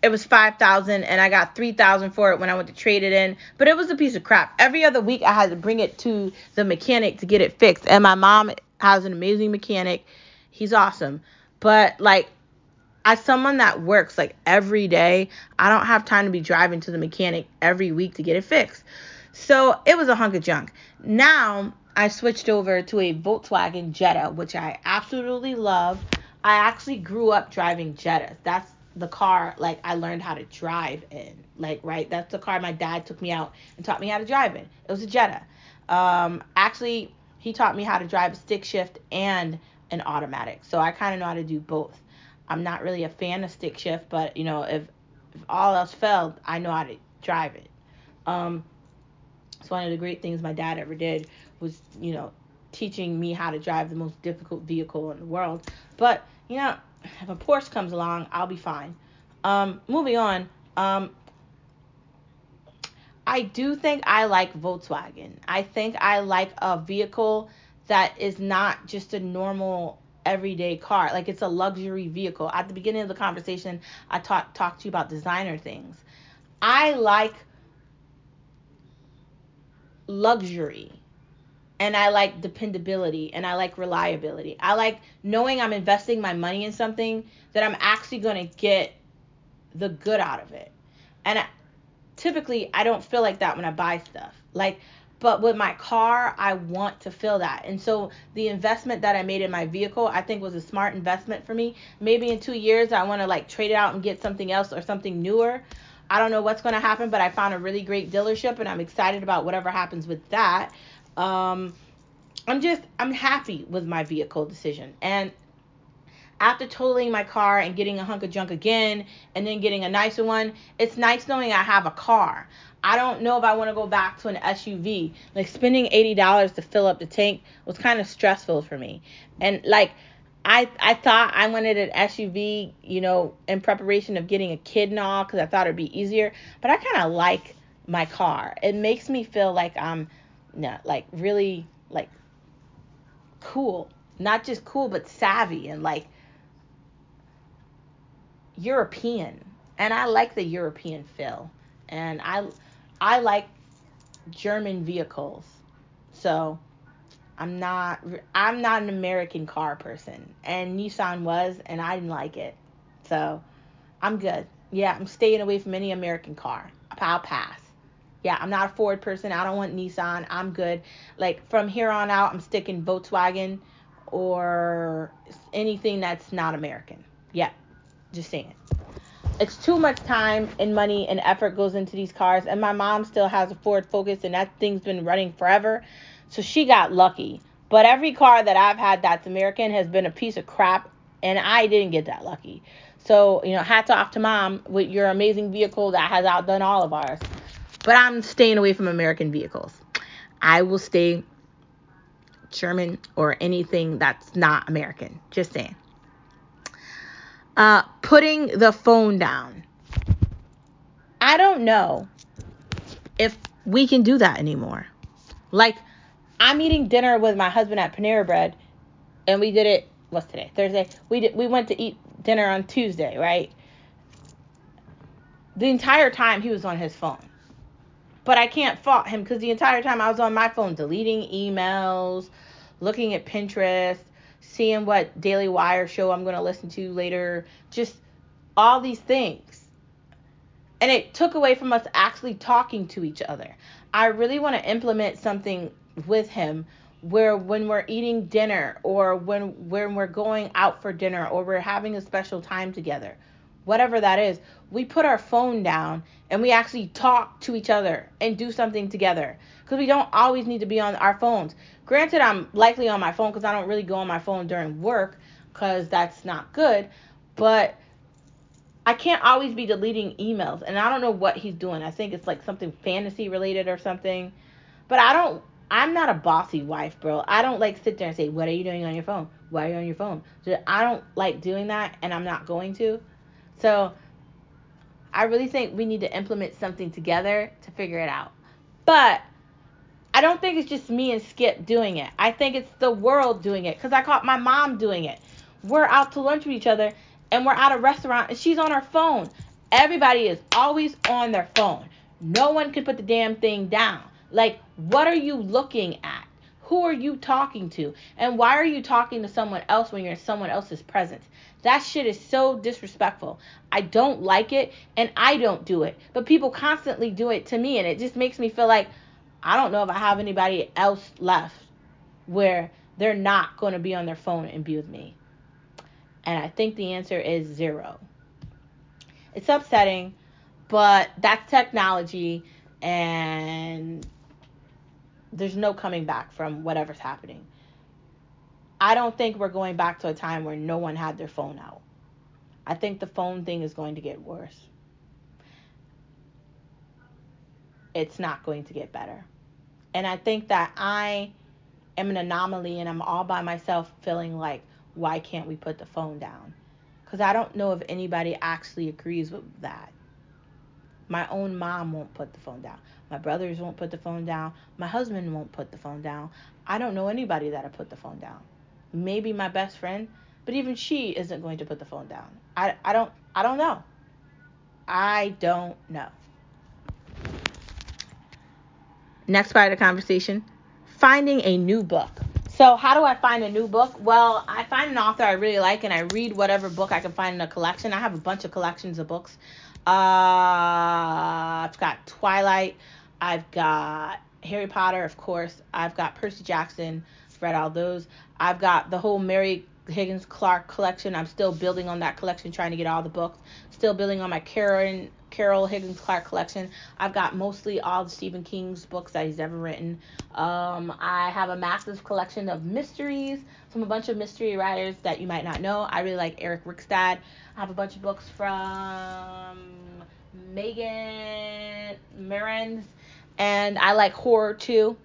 S1: it was five thousand, and I got three thousand for it when I went to trade it in. But it was a piece of crap. Every other week, I had to bring it to the mechanic to get it fixed, and my mom has an amazing mechanic. He's awesome, but like as someone that works like every day, I don't have time to be driving to the mechanic every week to get it fixed. So it was a hunk of junk. Now I switched over to a Volkswagen Jetta, which I absolutely love. I actually grew up driving Jettas. That's the car like I learned how to drive in. Like right, that's the car my dad took me out and taught me how to drive in. It was a Jetta. Um, actually, he taught me how to drive a stick shift and an automatic. So I kind of know how to do both. I'm not really a fan of stick shift, but you know, if if all else failed, I know how to drive it. Um, it's one of the great things my dad ever did was, you know, teaching me how to drive the most difficult vehicle in the world. But you know, if a Porsche comes along, I'll be fine. Um, moving on. Um, I do think I like Volkswagen. I think I like a vehicle that is not just a normal everyday car. Like it's a luxury vehicle. At the beginning of the conversation, I talked talked to you about designer things. I like luxury and I like dependability and I like reliability. I like knowing I'm investing my money in something that I'm actually going to get the good out of it. And I, typically I don't feel like that when I buy stuff. Like but with my car, I want to feel that. And so the investment that I made in my vehicle, I think was a smart investment for me. Maybe in 2 years I want to like trade it out and get something else or something newer. I don't know what's going to happen, but I found a really great dealership and I'm excited about whatever happens with that. Um I'm just I'm happy with my vehicle decision. And after totaling my car and getting a hunk of junk again and then getting a nicer one, it's nice knowing I have a car. I don't know if I want to go back to an SUV. Like spending $80 to fill up the tank was kind of stressful for me. And like I I thought I wanted an SUV, you know, in preparation of getting a kid and all cuz I thought it'd be easier, but I kind of like my car. It makes me feel like I'm not like really like cool. Not just cool but savvy and like European. And I like the European feel. And I I like German vehicles. So I'm not I'm not an American car person. And Nissan was and I didn't like it. So I'm good. Yeah, I'm staying away from any American car. I'll pass. Yeah, I'm not a Ford person. I don't want Nissan. I'm good. Like from here on out, I'm sticking Volkswagen or anything that's not American. Yeah, just saying it's too much time and money and effort goes into these cars. And my mom still has a Ford Focus, and that thing's been running forever. So she got lucky. But every car that I've had that's American has been a piece of crap, and I didn't get that lucky. So, you know, hats off to mom with your amazing vehicle that has outdone all of ours. But I'm staying away from American vehicles. I will stay German or anything that's not American. Just saying uh, putting the phone down. I don't know if we can do that anymore. Like, I'm eating dinner with my husband at Panera Bread, and we did it. What's today? Thursday. We did. We went to eat dinner on Tuesday, right? The entire time he was on his phone, but I can't fault him because the entire time I was on my phone, deleting emails, looking at Pinterest, seeing what Daily Wire show I'm going to listen to later, just all these things. And it took away from us actually talking to each other. I really want to implement something with him where when we're eating dinner or when when we're going out for dinner or we're having a special time together, whatever that is, we put our phone down and we actually talk to each other and do something together because we don't always need to be on our phones. Granted, I'm likely on my phone because I don't really go on my phone during work because that's not good, but I can't always be deleting emails and I don't know what he's doing. I think it's like something fantasy related or something. But I don't I'm not a bossy wife, bro. I don't like sit there and say, "What are you doing on your phone? Why are you on your phone?" I don't like doing that and I'm not going to. So I really think we need to implement something together to figure it out. But I don't think it's just me and Skip doing it. I think it's the world doing it because I caught my mom doing it. We're out to lunch with each other and we're at a restaurant and she's on her phone. Everybody is always on their phone. No one can put the damn thing down. Like, what are you looking at? Who are you talking to? And why are you talking to someone else when you're in someone else's presence? That shit is so disrespectful. I don't like it and I don't do it. But people constantly do it to me and it just makes me feel like I don't know if I have anybody else left where they're not going to be on their phone and be with me. And I think the answer is zero. It's upsetting, but that's technology and there's no coming back from whatever's happening. I don't think we're going back to a time where no one had their phone out. I think the phone thing is going to get worse. It's not going to get better. And I think that I am an anomaly and I'm all by myself feeling like, why can't we put the phone down? Because I don't know if anybody actually agrees with that. My own mom won't put the phone down. My brothers won't put the phone down. My husband won't put the phone down. I don't know anybody that'll put the phone down. Maybe my best friend, but even she isn't going to put the phone down. I, I don't I don't know. I don't know. Next part of the conversation, finding a new book. So, how do I find a new book? Well, I find an author I really like and I read whatever book I can find in a collection. I have a bunch of collections of books. Uh, I've got Twilight, I've got Harry Potter, of course, I've got Percy Jackson, read all those. I've got the whole Mary Higgins Clark collection. I'm still building on that collection, trying to get all the books. Still building on my Karen Carol Higgins Clark collection. I've got mostly all the Stephen King's books that he's ever written. Um, I have a massive collection of mysteries from a bunch of mystery writers that you might not know. I really like Eric Rickstad. I have a bunch of books from Megan Miranda, and I like horror too.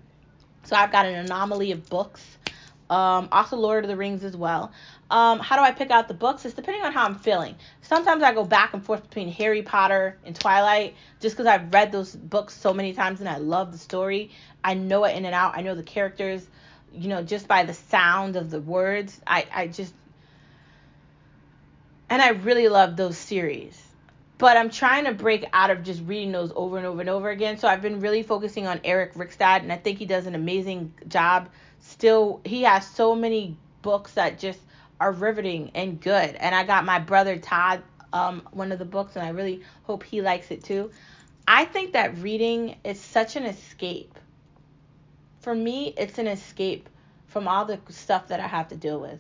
S1: So I've got an anomaly of books. Um, also Lord of the Rings as well. Um, how do I pick out the books? It's depending on how I'm feeling. Sometimes I go back and forth between Harry Potter and Twilight just because I've read those books so many times and I love the story. I know it in and out. I know the characters, you know, just by the sound of the words. I, I just, and I really love those series. But I'm trying to break out of just reading those over and over and over again. So I've been really focusing on Eric Rickstad, and I think he does an amazing job. Still, he has so many books that just are riveting and good. And I got my brother Todd um, one of the books, and I really hope he likes it too. I think that reading is such an escape. For me, it's an escape from all the stuff that I have to deal with.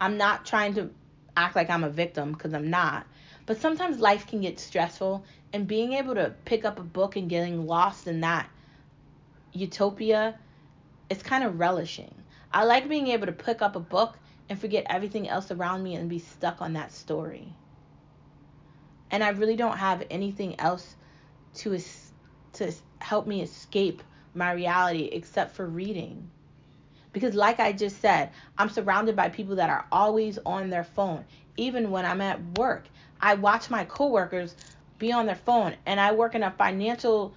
S1: I'm not trying to act like I'm a victim because I'm not. But sometimes life can get stressful, and being able to pick up a book and getting lost in that utopia is kind of relishing. I like being able to pick up a book and forget everything else around me and be stuck on that story. And I really don't have anything else to to help me escape my reality except for reading. Because like I just said, I'm surrounded by people that are always on their phone, even when I'm at work. I watch my coworkers be on their phone and I work in a financial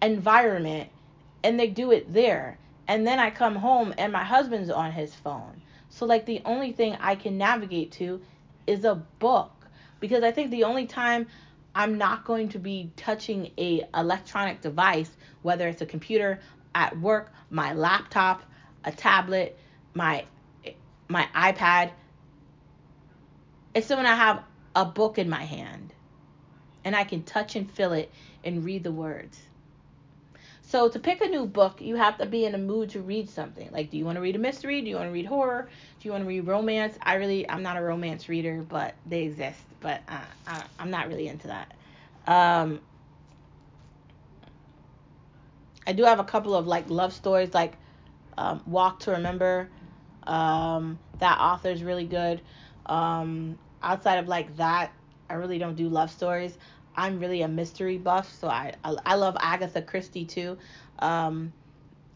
S1: environment and they do it there. And then I come home and my husband's on his phone. So like the only thing I can navigate to is a book because I think the only time I'm not going to be touching a electronic device, whether it's a computer at work, my laptop, a tablet, my my iPad, it's when I have a book in my hand and I can touch and feel it and read the words. So to pick a new book, you have to be in a mood to read something. Like, do you want to read a mystery? Do you want to read horror? Do you want to read romance? I really, I'm not a romance reader, but they exist. But uh, I, I'm not really into that. Um, I do have a couple of like love stories, like um, Walk to Remember. Um, that author is really good. Um, outside of like that, I really don't do love stories. I'm really a mystery buff, so I I, I love Agatha Christie too. Um,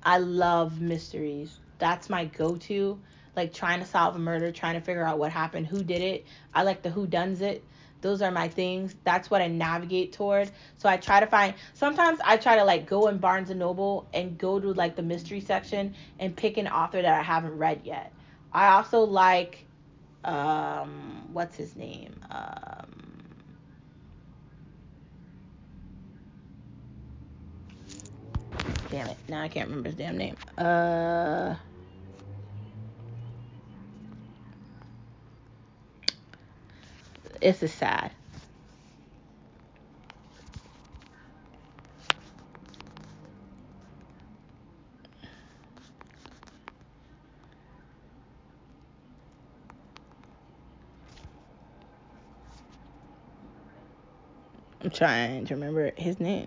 S1: I love mysteries. That's my go-to. Like trying to solve a murder, trying to figure out what happened, who did it. I like the who does it. Those are my things. That's what I navigate toward. So I try to find. Sometimes I try to like go in Barnes and Noble and go to like the mystery section and pick an author that I haven't read yet. I also like um what's his name? Um Damn it. Now I can't remember his damn name. Uh. This is sad. I'm trying to remember his name.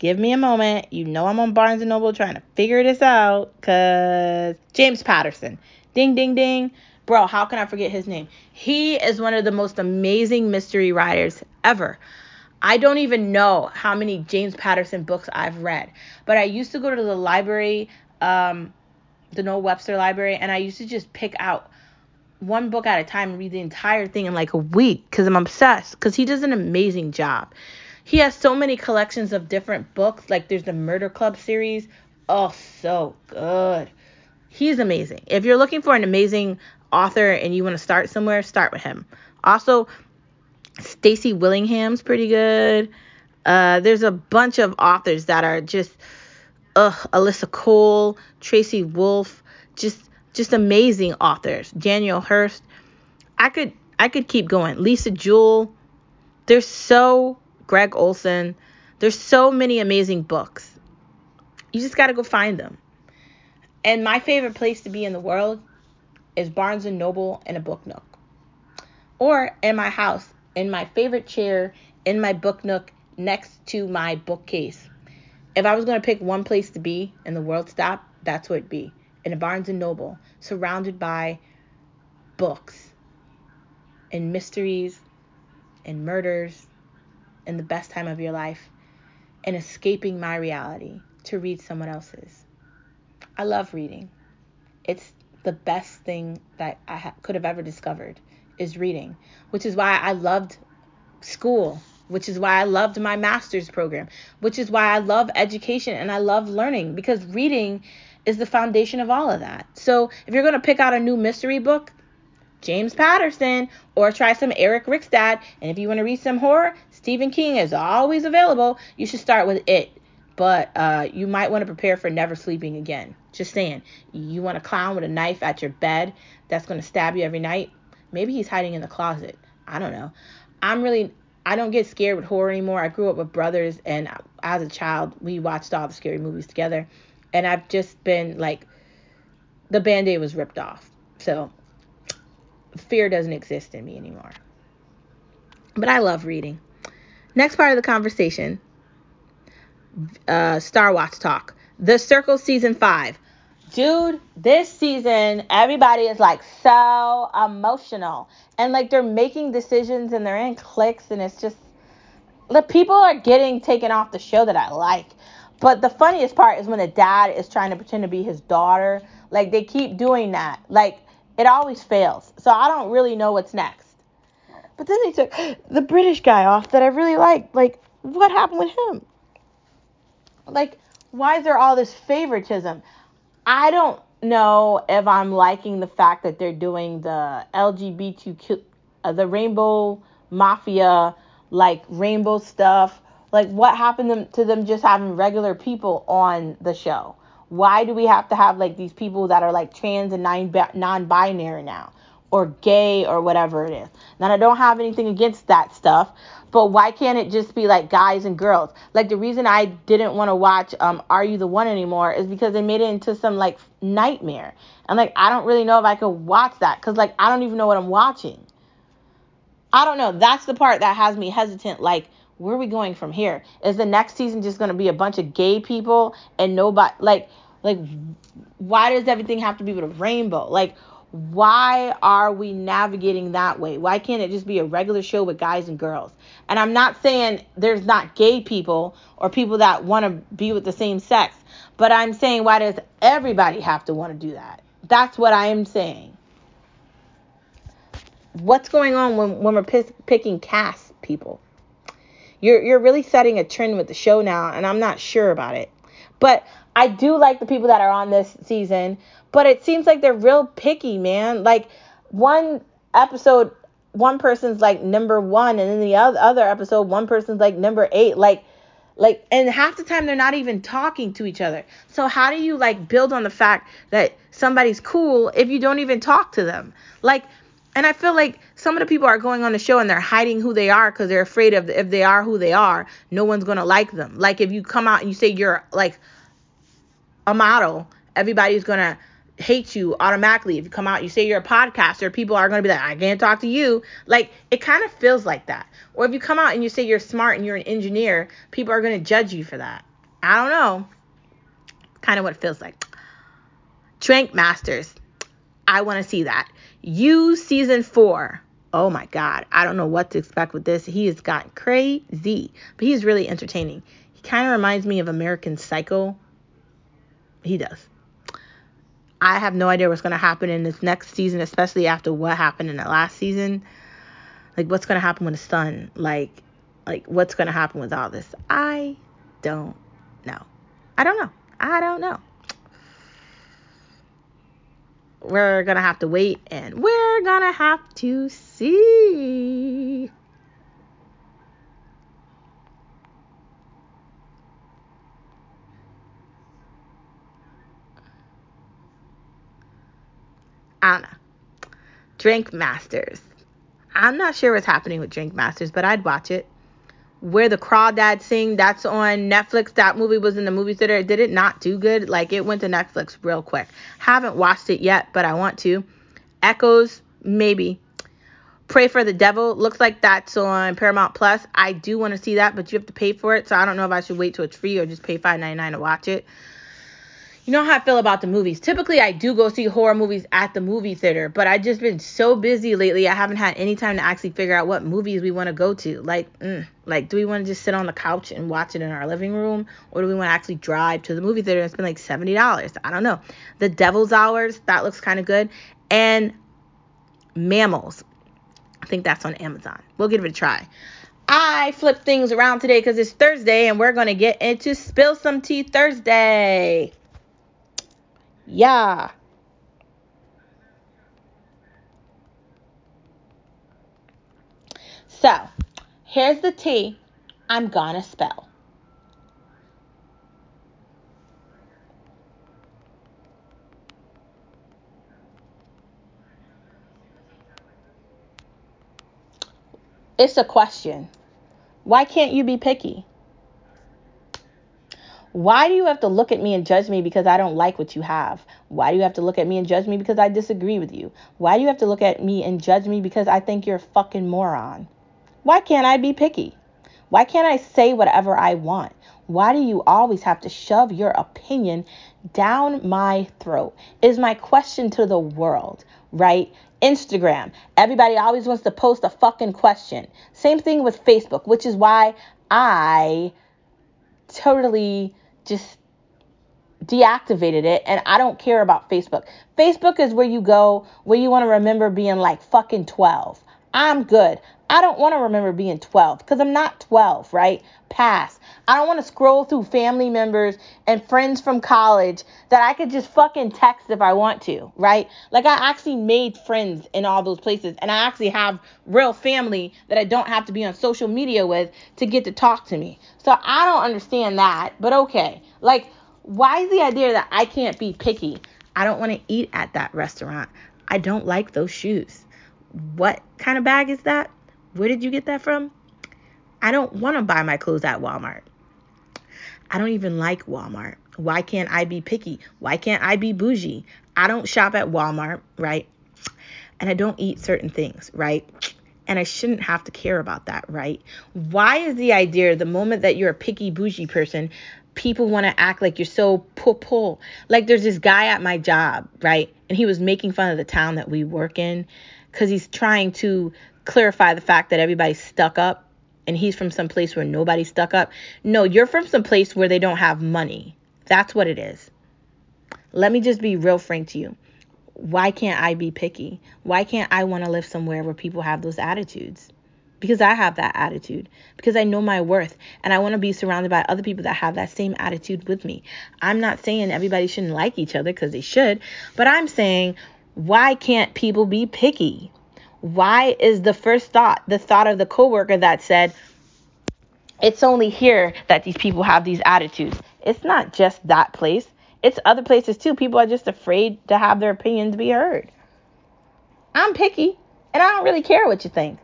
S1: Give me a moment. You know I'm on Barnes & Noble trying to figure this out cuz James Patterson. Ding ding ding. Bro, how can I forget his name? He is one of the most amazing mystery writers ever. I don't even know how many James Patterson books I've read, but I used to go to the library, um, the Noah Webster Library, and I used to just pick out one book at a time and read the entire thing in like a week because I'm obsessed because he does an amazing job he has so many collections of different books. Like there's the Murder Club series. Oh, so good. He's amazing. If you're looking for an amazing author and you want to start somewhere, start with him. Also, Stacy Willingham's pretty good. Uh, there's a bunch of authors that are just, ugh, Alyssa Cole, Tracy Wolff, just just amazing authors. Daniel Hurst. I could I could keep going. Lisa Jewell. There's so Gregg Olsen. There's so many amazing books. You just got to go find them. And my favorite place to be in the world is Barnes and Noble and a book nook. Or in my house, in my favorite chair, in my book nook, next to my bookcase. If I was going to pick one place to be in the world stop, that's where it'd be. In a Barnes and Noble, surrounded by books and mysteries and murders and the best time of your life and escaping my reality to read someone else's. I love reading. It's the best thing that I ha- could have ever discovered is reading, which is why I loved school, which is why I loved my master's program, which is why I love education and I love learning because reading is the foundation of all of that. So if you're going to pick out a new mystery book, James Patterson, or try some Eric Rickstad, and if you want to read some horror, Stephen King is always available. You should start with it but uh, you might want to prepare for never sleeping again. Just saying. You want a clown with a knife at your bed that's going to stab you every night? Maybe he's hiding in the closet. I don't know. I'm really, I don't get scared with horror anymore. I grew up with brothers, and as a child, we watched all the scary movies together. And I've just been like, the band aid was ripped off. So fear doesn't exist in me anymore. But I love reading. Next part of the conversation uh, Star Watch talk. The Circle season five. Dude, this season, everybody is like so emotional. And like they're making decisions and they're in cliques, and it's just the people are getting taken off the show that I like. But the funniest part is when the dad is trying to pretend to be his daughter. Like they keep doing that. Like it always fails. So I don't really know what's next. But then they took the British guy off that I really liked. Like, what happened with him? like why is there all this favoritism? I don't know if I'm liking the fact that they're doing the LGBTQ, uh, the rainbow mafia, like rainbow stuff. Like, what happened to them just having regular people on the show? Why do we have to have like these people that are like trans and non binary now? Or gay or whatever it is. Now, I don't have anything against that stuff, but why can't it just be like guys and girls? Like the reason I didn't want to watch um Are You the One anymore is because they made it into some like nightmare. And like I don't really know if I could watch that cuz like I don't even know what I'm watching. I don't know. That's the part that has me hesitant like where are we going from here? Is the next season just going to be a bunch of gay people and nobody like like why does everything have to be with a rainbow? Like why are we navigating that way? Why can't it just be a regular show with guys and girls? And I'm not saying there's not gay people or people that want to be with the same sex, but I'm saying why does everybody have to want to do that? That's what I am saying. What's going on when, when we're p- picking cast people? You're, you're really setting a trend with the show now, and I'm not sure about it. But I do like the people that are on this season, but it seems like they're real picky, man. Like one episode, one person's like number one, and then the other episode, one person's like number eight. Like, like, and half the time they're not even talking to each other. So how do you like build on the fact that somebody's cool if you don't even talk to them? Like, and I feel like some of the people are going on the show and they're hiding who they are because they're afraid of if they are who they are, no one's gonna like them. Like if you come out and you say you're like a model, everybody's gonna hate you automatically. If you come out, you say you're a podcaster, people are gonna be like, I can't talk to you. Like it kind of feels like that. Or if you come out and you say you're smart and you're an engineer, people are gonna judge you for that. I don't know. Kind of what it feels like. Drink Masters. I want to see that. You season four. Oh my God. I don't know what to expect with this. He has gotten crazy, but he's really entertaining. He kind of reminds me of American Psycho he does. I have no idea what's going to happen in this next season, especially after what happened in the last season. Like, what's going to happen with his son? Like, like what's going to happen with all this? I don't know. I don't know. I don't know. We're going to have to wait and we're going to have to see. I don't know. Drink Masters. I'm not sure what's happening with Drink Masters, but I'd watch it. Where the Crawdads Sing, that's on Netflix. That movie was in the movie theater. Did it not do good? Like it went to Netflix real quick. Haven't watched it yet, but I want to. Echoes, maybe. Prey for the Devil looks like that's on Paramount Plus. I do want to see that, but you have to pay for it, so I don't know if I should wait till it's free or just pay $5.99 to watch it you know how I feel about the movies. Typically, I do go see horror movies at the movie theater, but I've just been so busy lately. I haven't had any time to actually figure out what movies we want to go to. Like, mm, like, do we want to just sit on the couch and watch it in our living room, or do we want to actually drive to the movie theater and spend like seventy dollars? I don't know. The Devil's Hours that looks kind of good, and Mammals. I think that's on Amazon. We'll give it a try. I flipped things around today because it's Thursday, and we're gonna get into Spill Some Tea Thursday. Yeah. So, here's the tea I'm gonna spell. It's a question. Why can't you be picky? Why do you have to look at me and judge me because I don't like what you have? Why do you have to look at me and judge me because I disagree with you? Why do you have to look at me and judge me because I think you're a fucking moron? Why can't I be picky? Why can't I say whatever I want? Why do you always have to shove your opinion down my throat? Is my question to the world, right? Instagram. Everybody always wants to post a fucking question. Same thing with Facebook, which is why I totally just deactivated it and I don't care about Facebook. Facebook is where you go where you want to remember being like fucking 12. I'm good. I don't want to remember being 12 because I'm not 12, right? Pass. I don't want to scroll through family members and friends from college that I could just fucking text if I want to, right? Like I actually made friends in all those places and I actually have real family that I don't have to be on social media with to get to talk to me. So I don't understand that, but okay. Like, why is the idea that I can't be picky? I don't want to eat at that restaurant. I don't like those shoes. What kind of bag is that? Where did you get that from? I don't want to buy my clothes at Walmart. I don't even like Walmart. Why can't I be picky? Why can't I be bougie? I don't shop at Walmart, right? And I don't eat certain things, right? And I shouldn't have to care about that, right? Why is the idea the moment that you're a picky bougie person, people want to act like you're so pull pull? Like there's this guy at my job, right? And he was making fun of the town that we work in because he's trying to clarify the fact that everybody's stuck up and he's from some place where nobody's stuck up. No, you're from some place where they don't have money. That's what it is. Let me just be real frank to you why can't I be picky? Why can't I want to live somewhere where people have those attitudes? Because I have that attitude. Because I know my worth. And I want to be surrounded by other people that have that same attitude with me. I'm not saying everybody shouldn't like each other because they should. But I'm saying, why can't people be picky? Why is the first thought the thought of the coworker that said, it's only here that these people have these attitudes? It's not just that place. It's other places too. People are just afraid to have their opinions be heard. I'm picky and I don't really care what you think.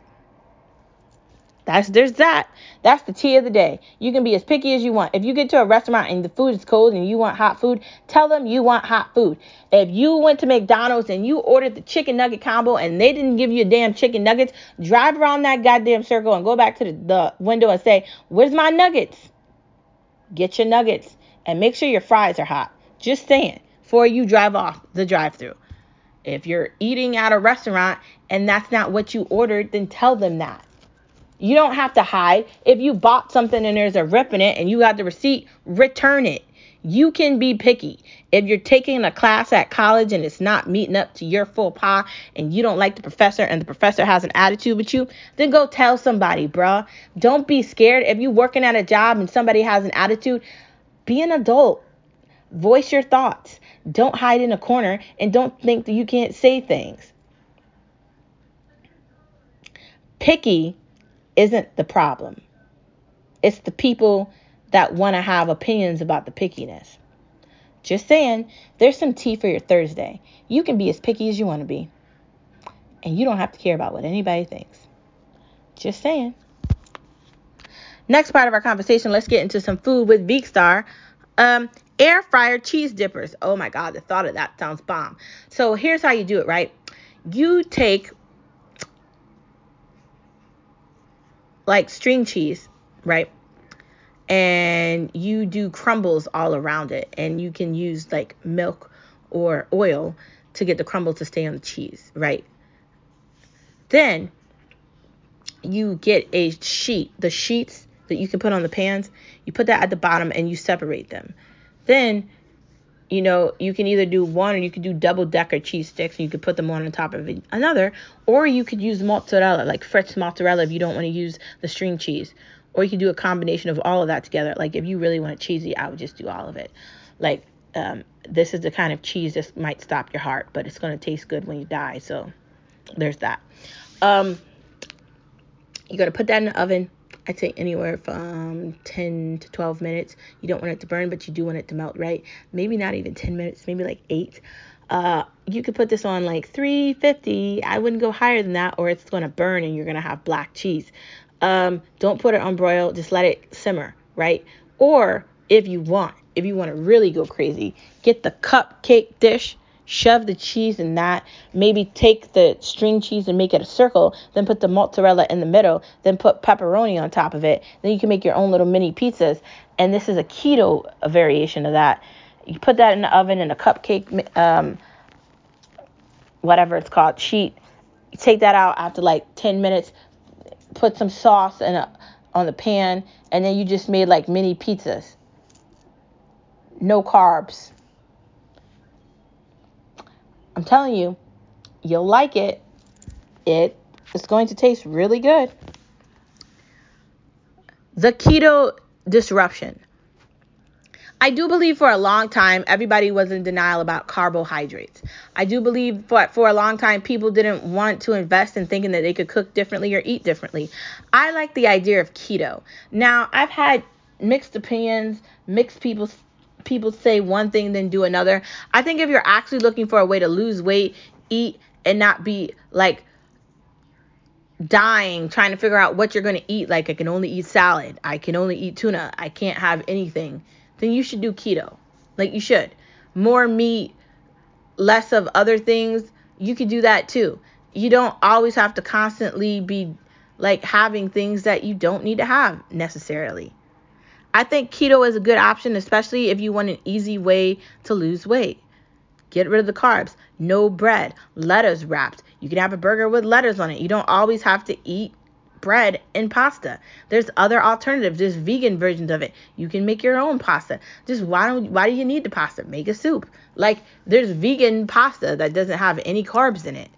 S1: That's there's that. That's the tea of the day. You can be as picky as you want. If you get to a restaurant and the food is cold and you want hot food, tell them you want hot food. If you went to McDonald's and you ordered the chicken nugget combo and they didn't give you a damn chicken nuggets, drive around that goddamn circle and go back to the, the window and say, "Where's my nuggets?" Get your nuggets and make sure your fries are hot. Just saying, before you drive off the drive through. If you're eating at a restaurant and that's not what you ordered, then tell them that. You don't have to hide. If you bought something and there's a rip in it and you got the receipt, return it. You can be picky. If you're taking a class at college and it's not meeting up to your full pie and you don't like the professor and the professor has an attitude with you, then go tell somebody, bruh. Don't be scared. If you're working at a job and somebody has an attitude, be an adult Voice your thoughts. Don't hide in a corner and don't think that you can't say things. Picky isn't the problem. It's the people that want to have opinions about the pickiness. Just saying, there's some tea for your Thursday. You can be as picky as you want to be. And you don't have to care about what anybody thinks. Just saying. Next part of our conversation, let's get into some food with Veekstar. Um, air fryer cheese dippers. Oh my God, the thought of that sounds bomb. So here's how you do it, right? You take like string cheese, right? And you do crumbles all around it. And you can use like milk or oil to get the crumble to stay on the cheese, right? Then you get a sheet, the sheets that you can put on the pans, you put that at the bottom and you separate them. Then, you know, you can either do one or you could do double decker cheese sticks and you could put them one on top of another, or you could use mozzarella, like fresh mozzarella if you don't want to use the string cheese. Or you could do a combination of all of that together. Like if you really want it cheesy, I would just do all of it. Like um, this is the kind of cheese that might stop your heart, but it's going to taste good when you die. So there's that. Um, you're going to put that in the oven I'd say anywhere from 10 to 12 minutes. You don't want it to burn, but you do want it to melt right. Maybe not even 10 minutes, maybe like 8. Uh, you could put this on like 350. I wouldn't go higher than that, or it's going to burn and you're going to have black cheese. Um, don't put it on broil, just let it simmer, right? Or if you want, if you want to really go crazy, get the cupcake dish shove the cheese in that. Maybe take the string cheese and make it a circle, then put the mozzarella in the middle, then put pepperoni on top of it. Then you can make your own little mini pizzas. And this is a keto variation of that. You put that in the oven in a cupcake, um, whatever it's called, sheet. You take that out after like 10 minutes, put some sauce in a, on the pan, and then you just made like mini pizzas. No carbs I'm telling you, you'll like it. It is going to taste really good. The keto disruption. I do believe for a long time everybody was in denial about carbohydrates. I do believe for, for a long time people didn't want to invest in thinking that they could cook differently or eat differently. I like the idea of keto. Now, I've had mixed opinions, mixed people people say one thing then do another. I think if you're actually looking for a way to lose weight, eat and not be like dying trying to figure out what you're going to eat like I can only eat salad, I can only eat tuna, I can't have anything, then you should do keto. Like you should. More meat, less of other things, you could do that too. You don't always have to constantly be like having things that you don't need to have necessarily. I think keto is a good option, especially if you want an easy way to lose weight. Get rid of the carbs. No bread. Lettuce wrapped. You can have a burger with lettuce on it. You don't always have to eat bread and pasta. There's other alternatives. There's vegan versions of it. You can make your own pasta. Just why don't why do you need the pasta? Make a soup. Like there's vegan pasta that doesn't have any carbs in it.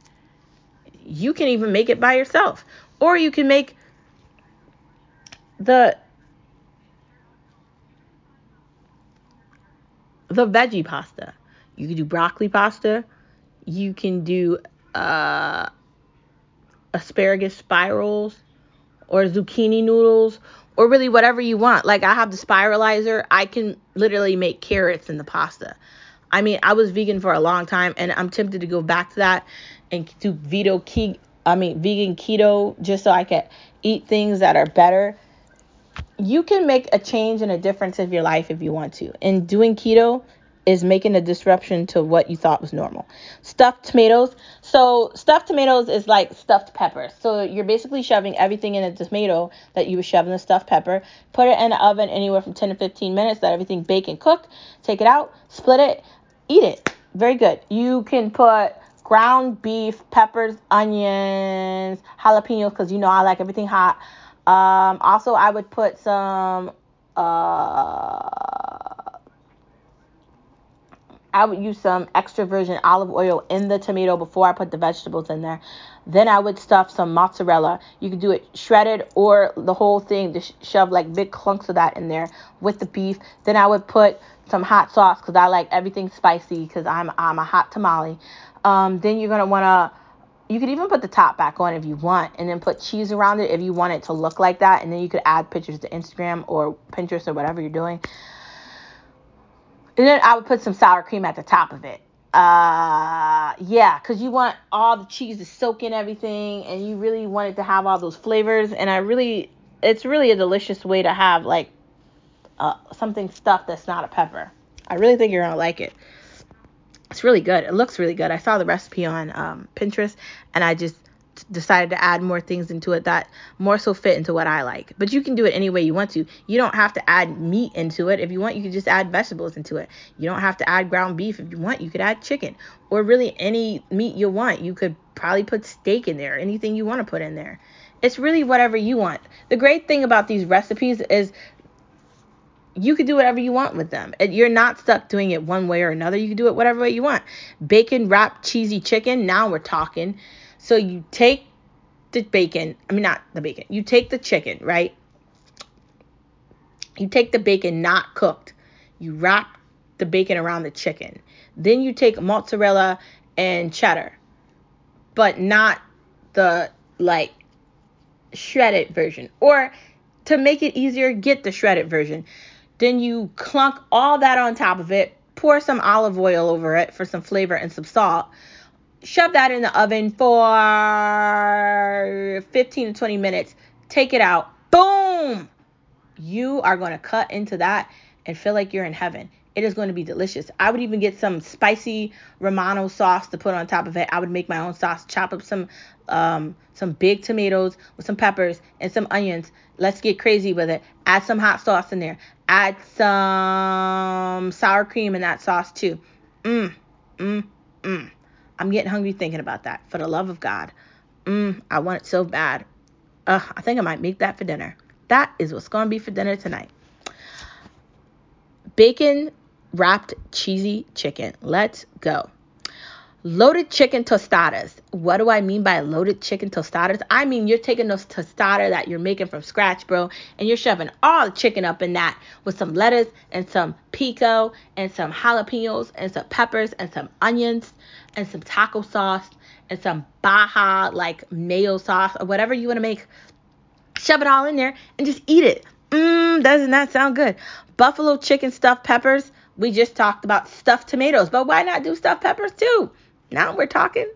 S1: You can even make it by yourself. Or you can make the the veggie pasta. You can do broccoli pasta. You can do uh, asparagus spirals or zucchini noodles or really whatever you want. Like I have the spiralizer. I can literally make carrots in the pasta. I mean, I was vegan for a long time and I'm tempted to go back to that and do veto I mean vegan keto just so I can eat things that are better you can make a change and a difference in your life if you want to. And doing keto is making a disruption to what you thought was normal. Stuffed tomatoes. So stuffed tomatoes is like stuffed peppers. So you're basically shoving everything in a tomato that you would shove in the stuffed pepper. Put it in the oven anywhere from 10 to 15 minutes. Let everything bake and cook. Take it out, split it, eat it. Very good. You can put ground beef, peppers, onions, jalapenos because you know I like everything hot. Um, also, I would put some uh, I would use some extra virgin olive oil in the tomato before I put the vegetables in there. Then I would stuff some mozzarella. You could do it shredded or the whole thing, to shove like big clunks of that in there with the beef. Then I would put some hot sauce because I like everything spicy because I'm I'm a hot tamale. Um, then you're gonna wanna you could even put the top back on if you want and then put cheese around it if you want it to look like that and then you could add pictures to Instagram or Pinterest or whatever you're doing. And then I would put some sour cream at the top of it. Uh, yeah, because you want all the cheese to soak in everything and you really want it to have all those flavors. And I really, it's really a delicious way to have like uh, something stuffed that's not a pepper. I really think you're to like it it's really good. It looks really good. I saw the recipe on um, Pinterest and I just decided to add more things into it that more so fit into what I like. But you can do it any way you want to. You don't have to add meat into it. If you want, you can just add vegetables into it. You don't have to add ground beef. If you want, you could add chicken or really any meat you want. You could probably put steak in there, anything you want to put in there. It's really whatever you want. The great thing about these recipes is you could do whatever you want with them. You're not stuck doing it one way or another. You can do it whatever way you want. Bacon wrapped cheesy chicken. Now we're talking. So you take the bacon, I mean, not the bacon, you take the chicken, right? You take the bacon not cooked. You wrap the bacon around the chicken. Then you take mozzarella and cheddar, but not the like shredded version. Or to make it easier, get the shredded version. Then you clunk all that on top of it, pour some olive oil over it for some flavor and some salt. Shove that in the oven for 15 to 20 minutes. Take it out. Boom! You are going to cut into that and feel like you're in heaven. It is going to be delicious. I would even get some spicy Romano sauce to put on top of it. I would make my own sauce, chop up some um, some big tomatoes with some peppers and some onions. Let's get crazy with it. Add some hot sauce in there. Add some sour cream in that sauce too. Mmm, mmm, mmm. I'm getting hungry thinking about that. For the love of God. Mmm, I want it so bad. Ugh, I think I might make that for dinner. That is what's going to be for dinner tonight. Bacon wrapped cheesy chicken. Let's go. Loaded chicken tostadas. What do I mean by loaded chicken tostadas? I mean you're taking those tostada that you're making from scratch, bro, and you're shoving all the chicken up in that with some lettuce and some pico and some jalapenos and some peppers and some onions and some taco sauce and some baja like mayo sauce or whatever you want to make. Shove it all in there and just eat it. Mmm, doesn't that sound good? Buffalo chicken stuffed peppers. We just talked about stuffed tomatoes, but why not do stuffed peppers too? Now we're talking.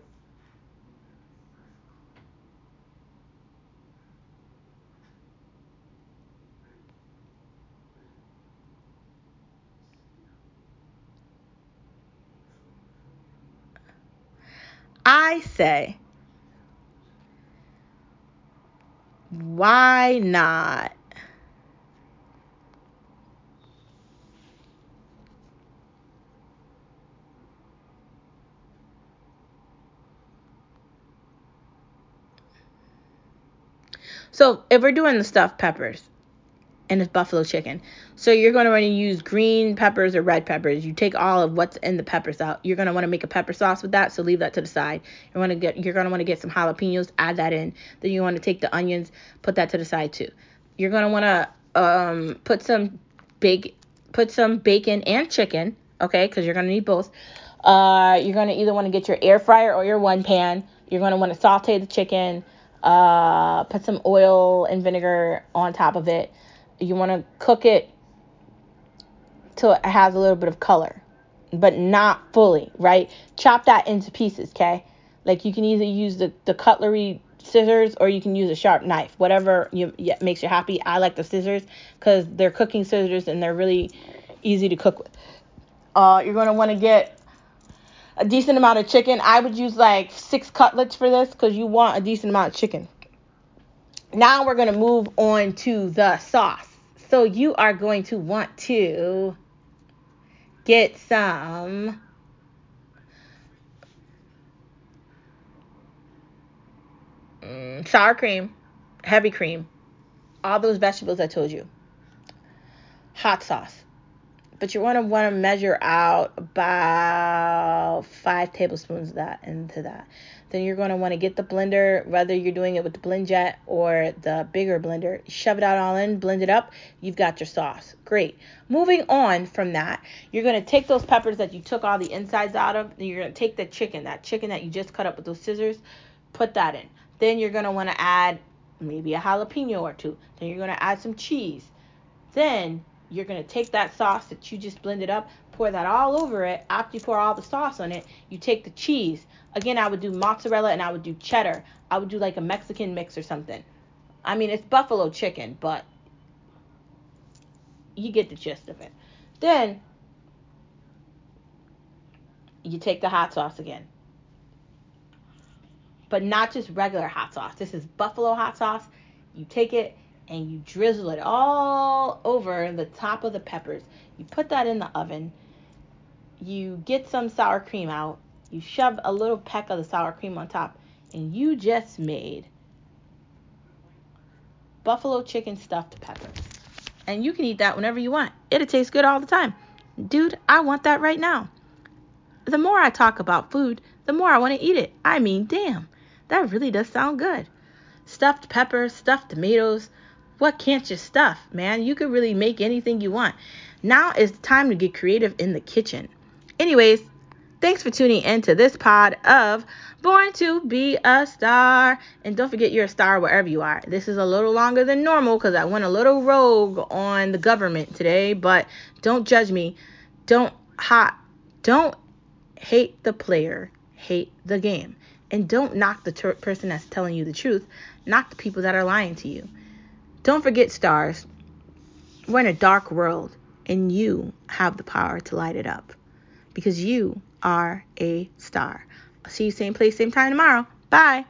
S1: I say, why not So if we're doing the stuffed peppers and it's buffalo chicken, so you're going to want to use green peppers or red peppers. You take all of what's in the peppers out. You're going to want to make a pepper sauce with that, so leave that to the side. You want to get you're going to want to get some jalapenos, add that in. Then you want to take the onions, put that to the side too. You're going to want to um, put some big put some bacon and chicken, okay? Cuz you're going to need both. Uh, you're going to either want to get your air fryer or your one pan. You're going to want to saute the chicken uh, put some oil and vinegar on top of it. You want to cook it till it has a little bit of color, but not fully, right? Chop that into pieces, okay? Like you can either use the, the cutlery scissors or you can use a sharp knife, whatever you, yeah, makes you happy. I like the scissors because they're cooking scissors and they're really easy to cook with. Uh, you're going to want to get a decent amount of chicken. I would use like six cutlets for this because you want a decent amount of chicken. Now we're going to move on to the sauce. So you are going to want to get some mm, sour cream, heavy cream, all those vegetables I told you, hot sauce, but you're going to want to measure out about five tablespoons of that into that. Then you're going to want to get the blender, whether you're doing it with the BlendJet or the bigger blender, shove it out all in, blend it up. You've got your sauce. Great. Moving on from that, you're going to take those peppers that you took all the insides out of, and you're going to take the chicken, that chicken that you just cut up with those scissors, put that in. Then you're going to want to add maybe a jalapeno or two. Then you're going to add some cheese. Then you're going to take that sauce that you just blended up, pour that all over it. After you pour all the sauce on it, you take the cheese. Again, I would do mozzarella and I would do cheddar. I would do like a Mexican mix or something. I mean, it's buffalo chicken, but you get the gist of it. Then you take the hot sauce again. But not just regular hot sauce. This is buffalo hot sauce. You take it and you drizzle it all over the top of the peppers. You put that in the oven. You get some sour cream out. You shove a little peck of the sour cream on top, and you just made buffalo chicken stuffed peppers. And you can eat that whenever you want. It'll taste good all the time. Dude, I want that right now. The more I talk about food, the more I want to eat it. I mean, damn, that really does sound good. Stuffed peppers, stuffed tomatoes, what can't you stuff, man? You could really make anything you want. Now is the time to get creative in the kitchen. Anyways, thanks for tuning in to this pod of Born to Be a Star. And don't forget you're a star wherever you are. This is a little longer than normal because I went a little rogue on the government today, but don't judge me. Don't hot. Don't hate the player, hate the game. And don't knock the ter- person that's telling you the truth. Knock the people that are lying to you. Don't forget, stars, we're in a dark world and you have the power to light it up because you are a star. I'll see you same place, same time tomorrow. Bye.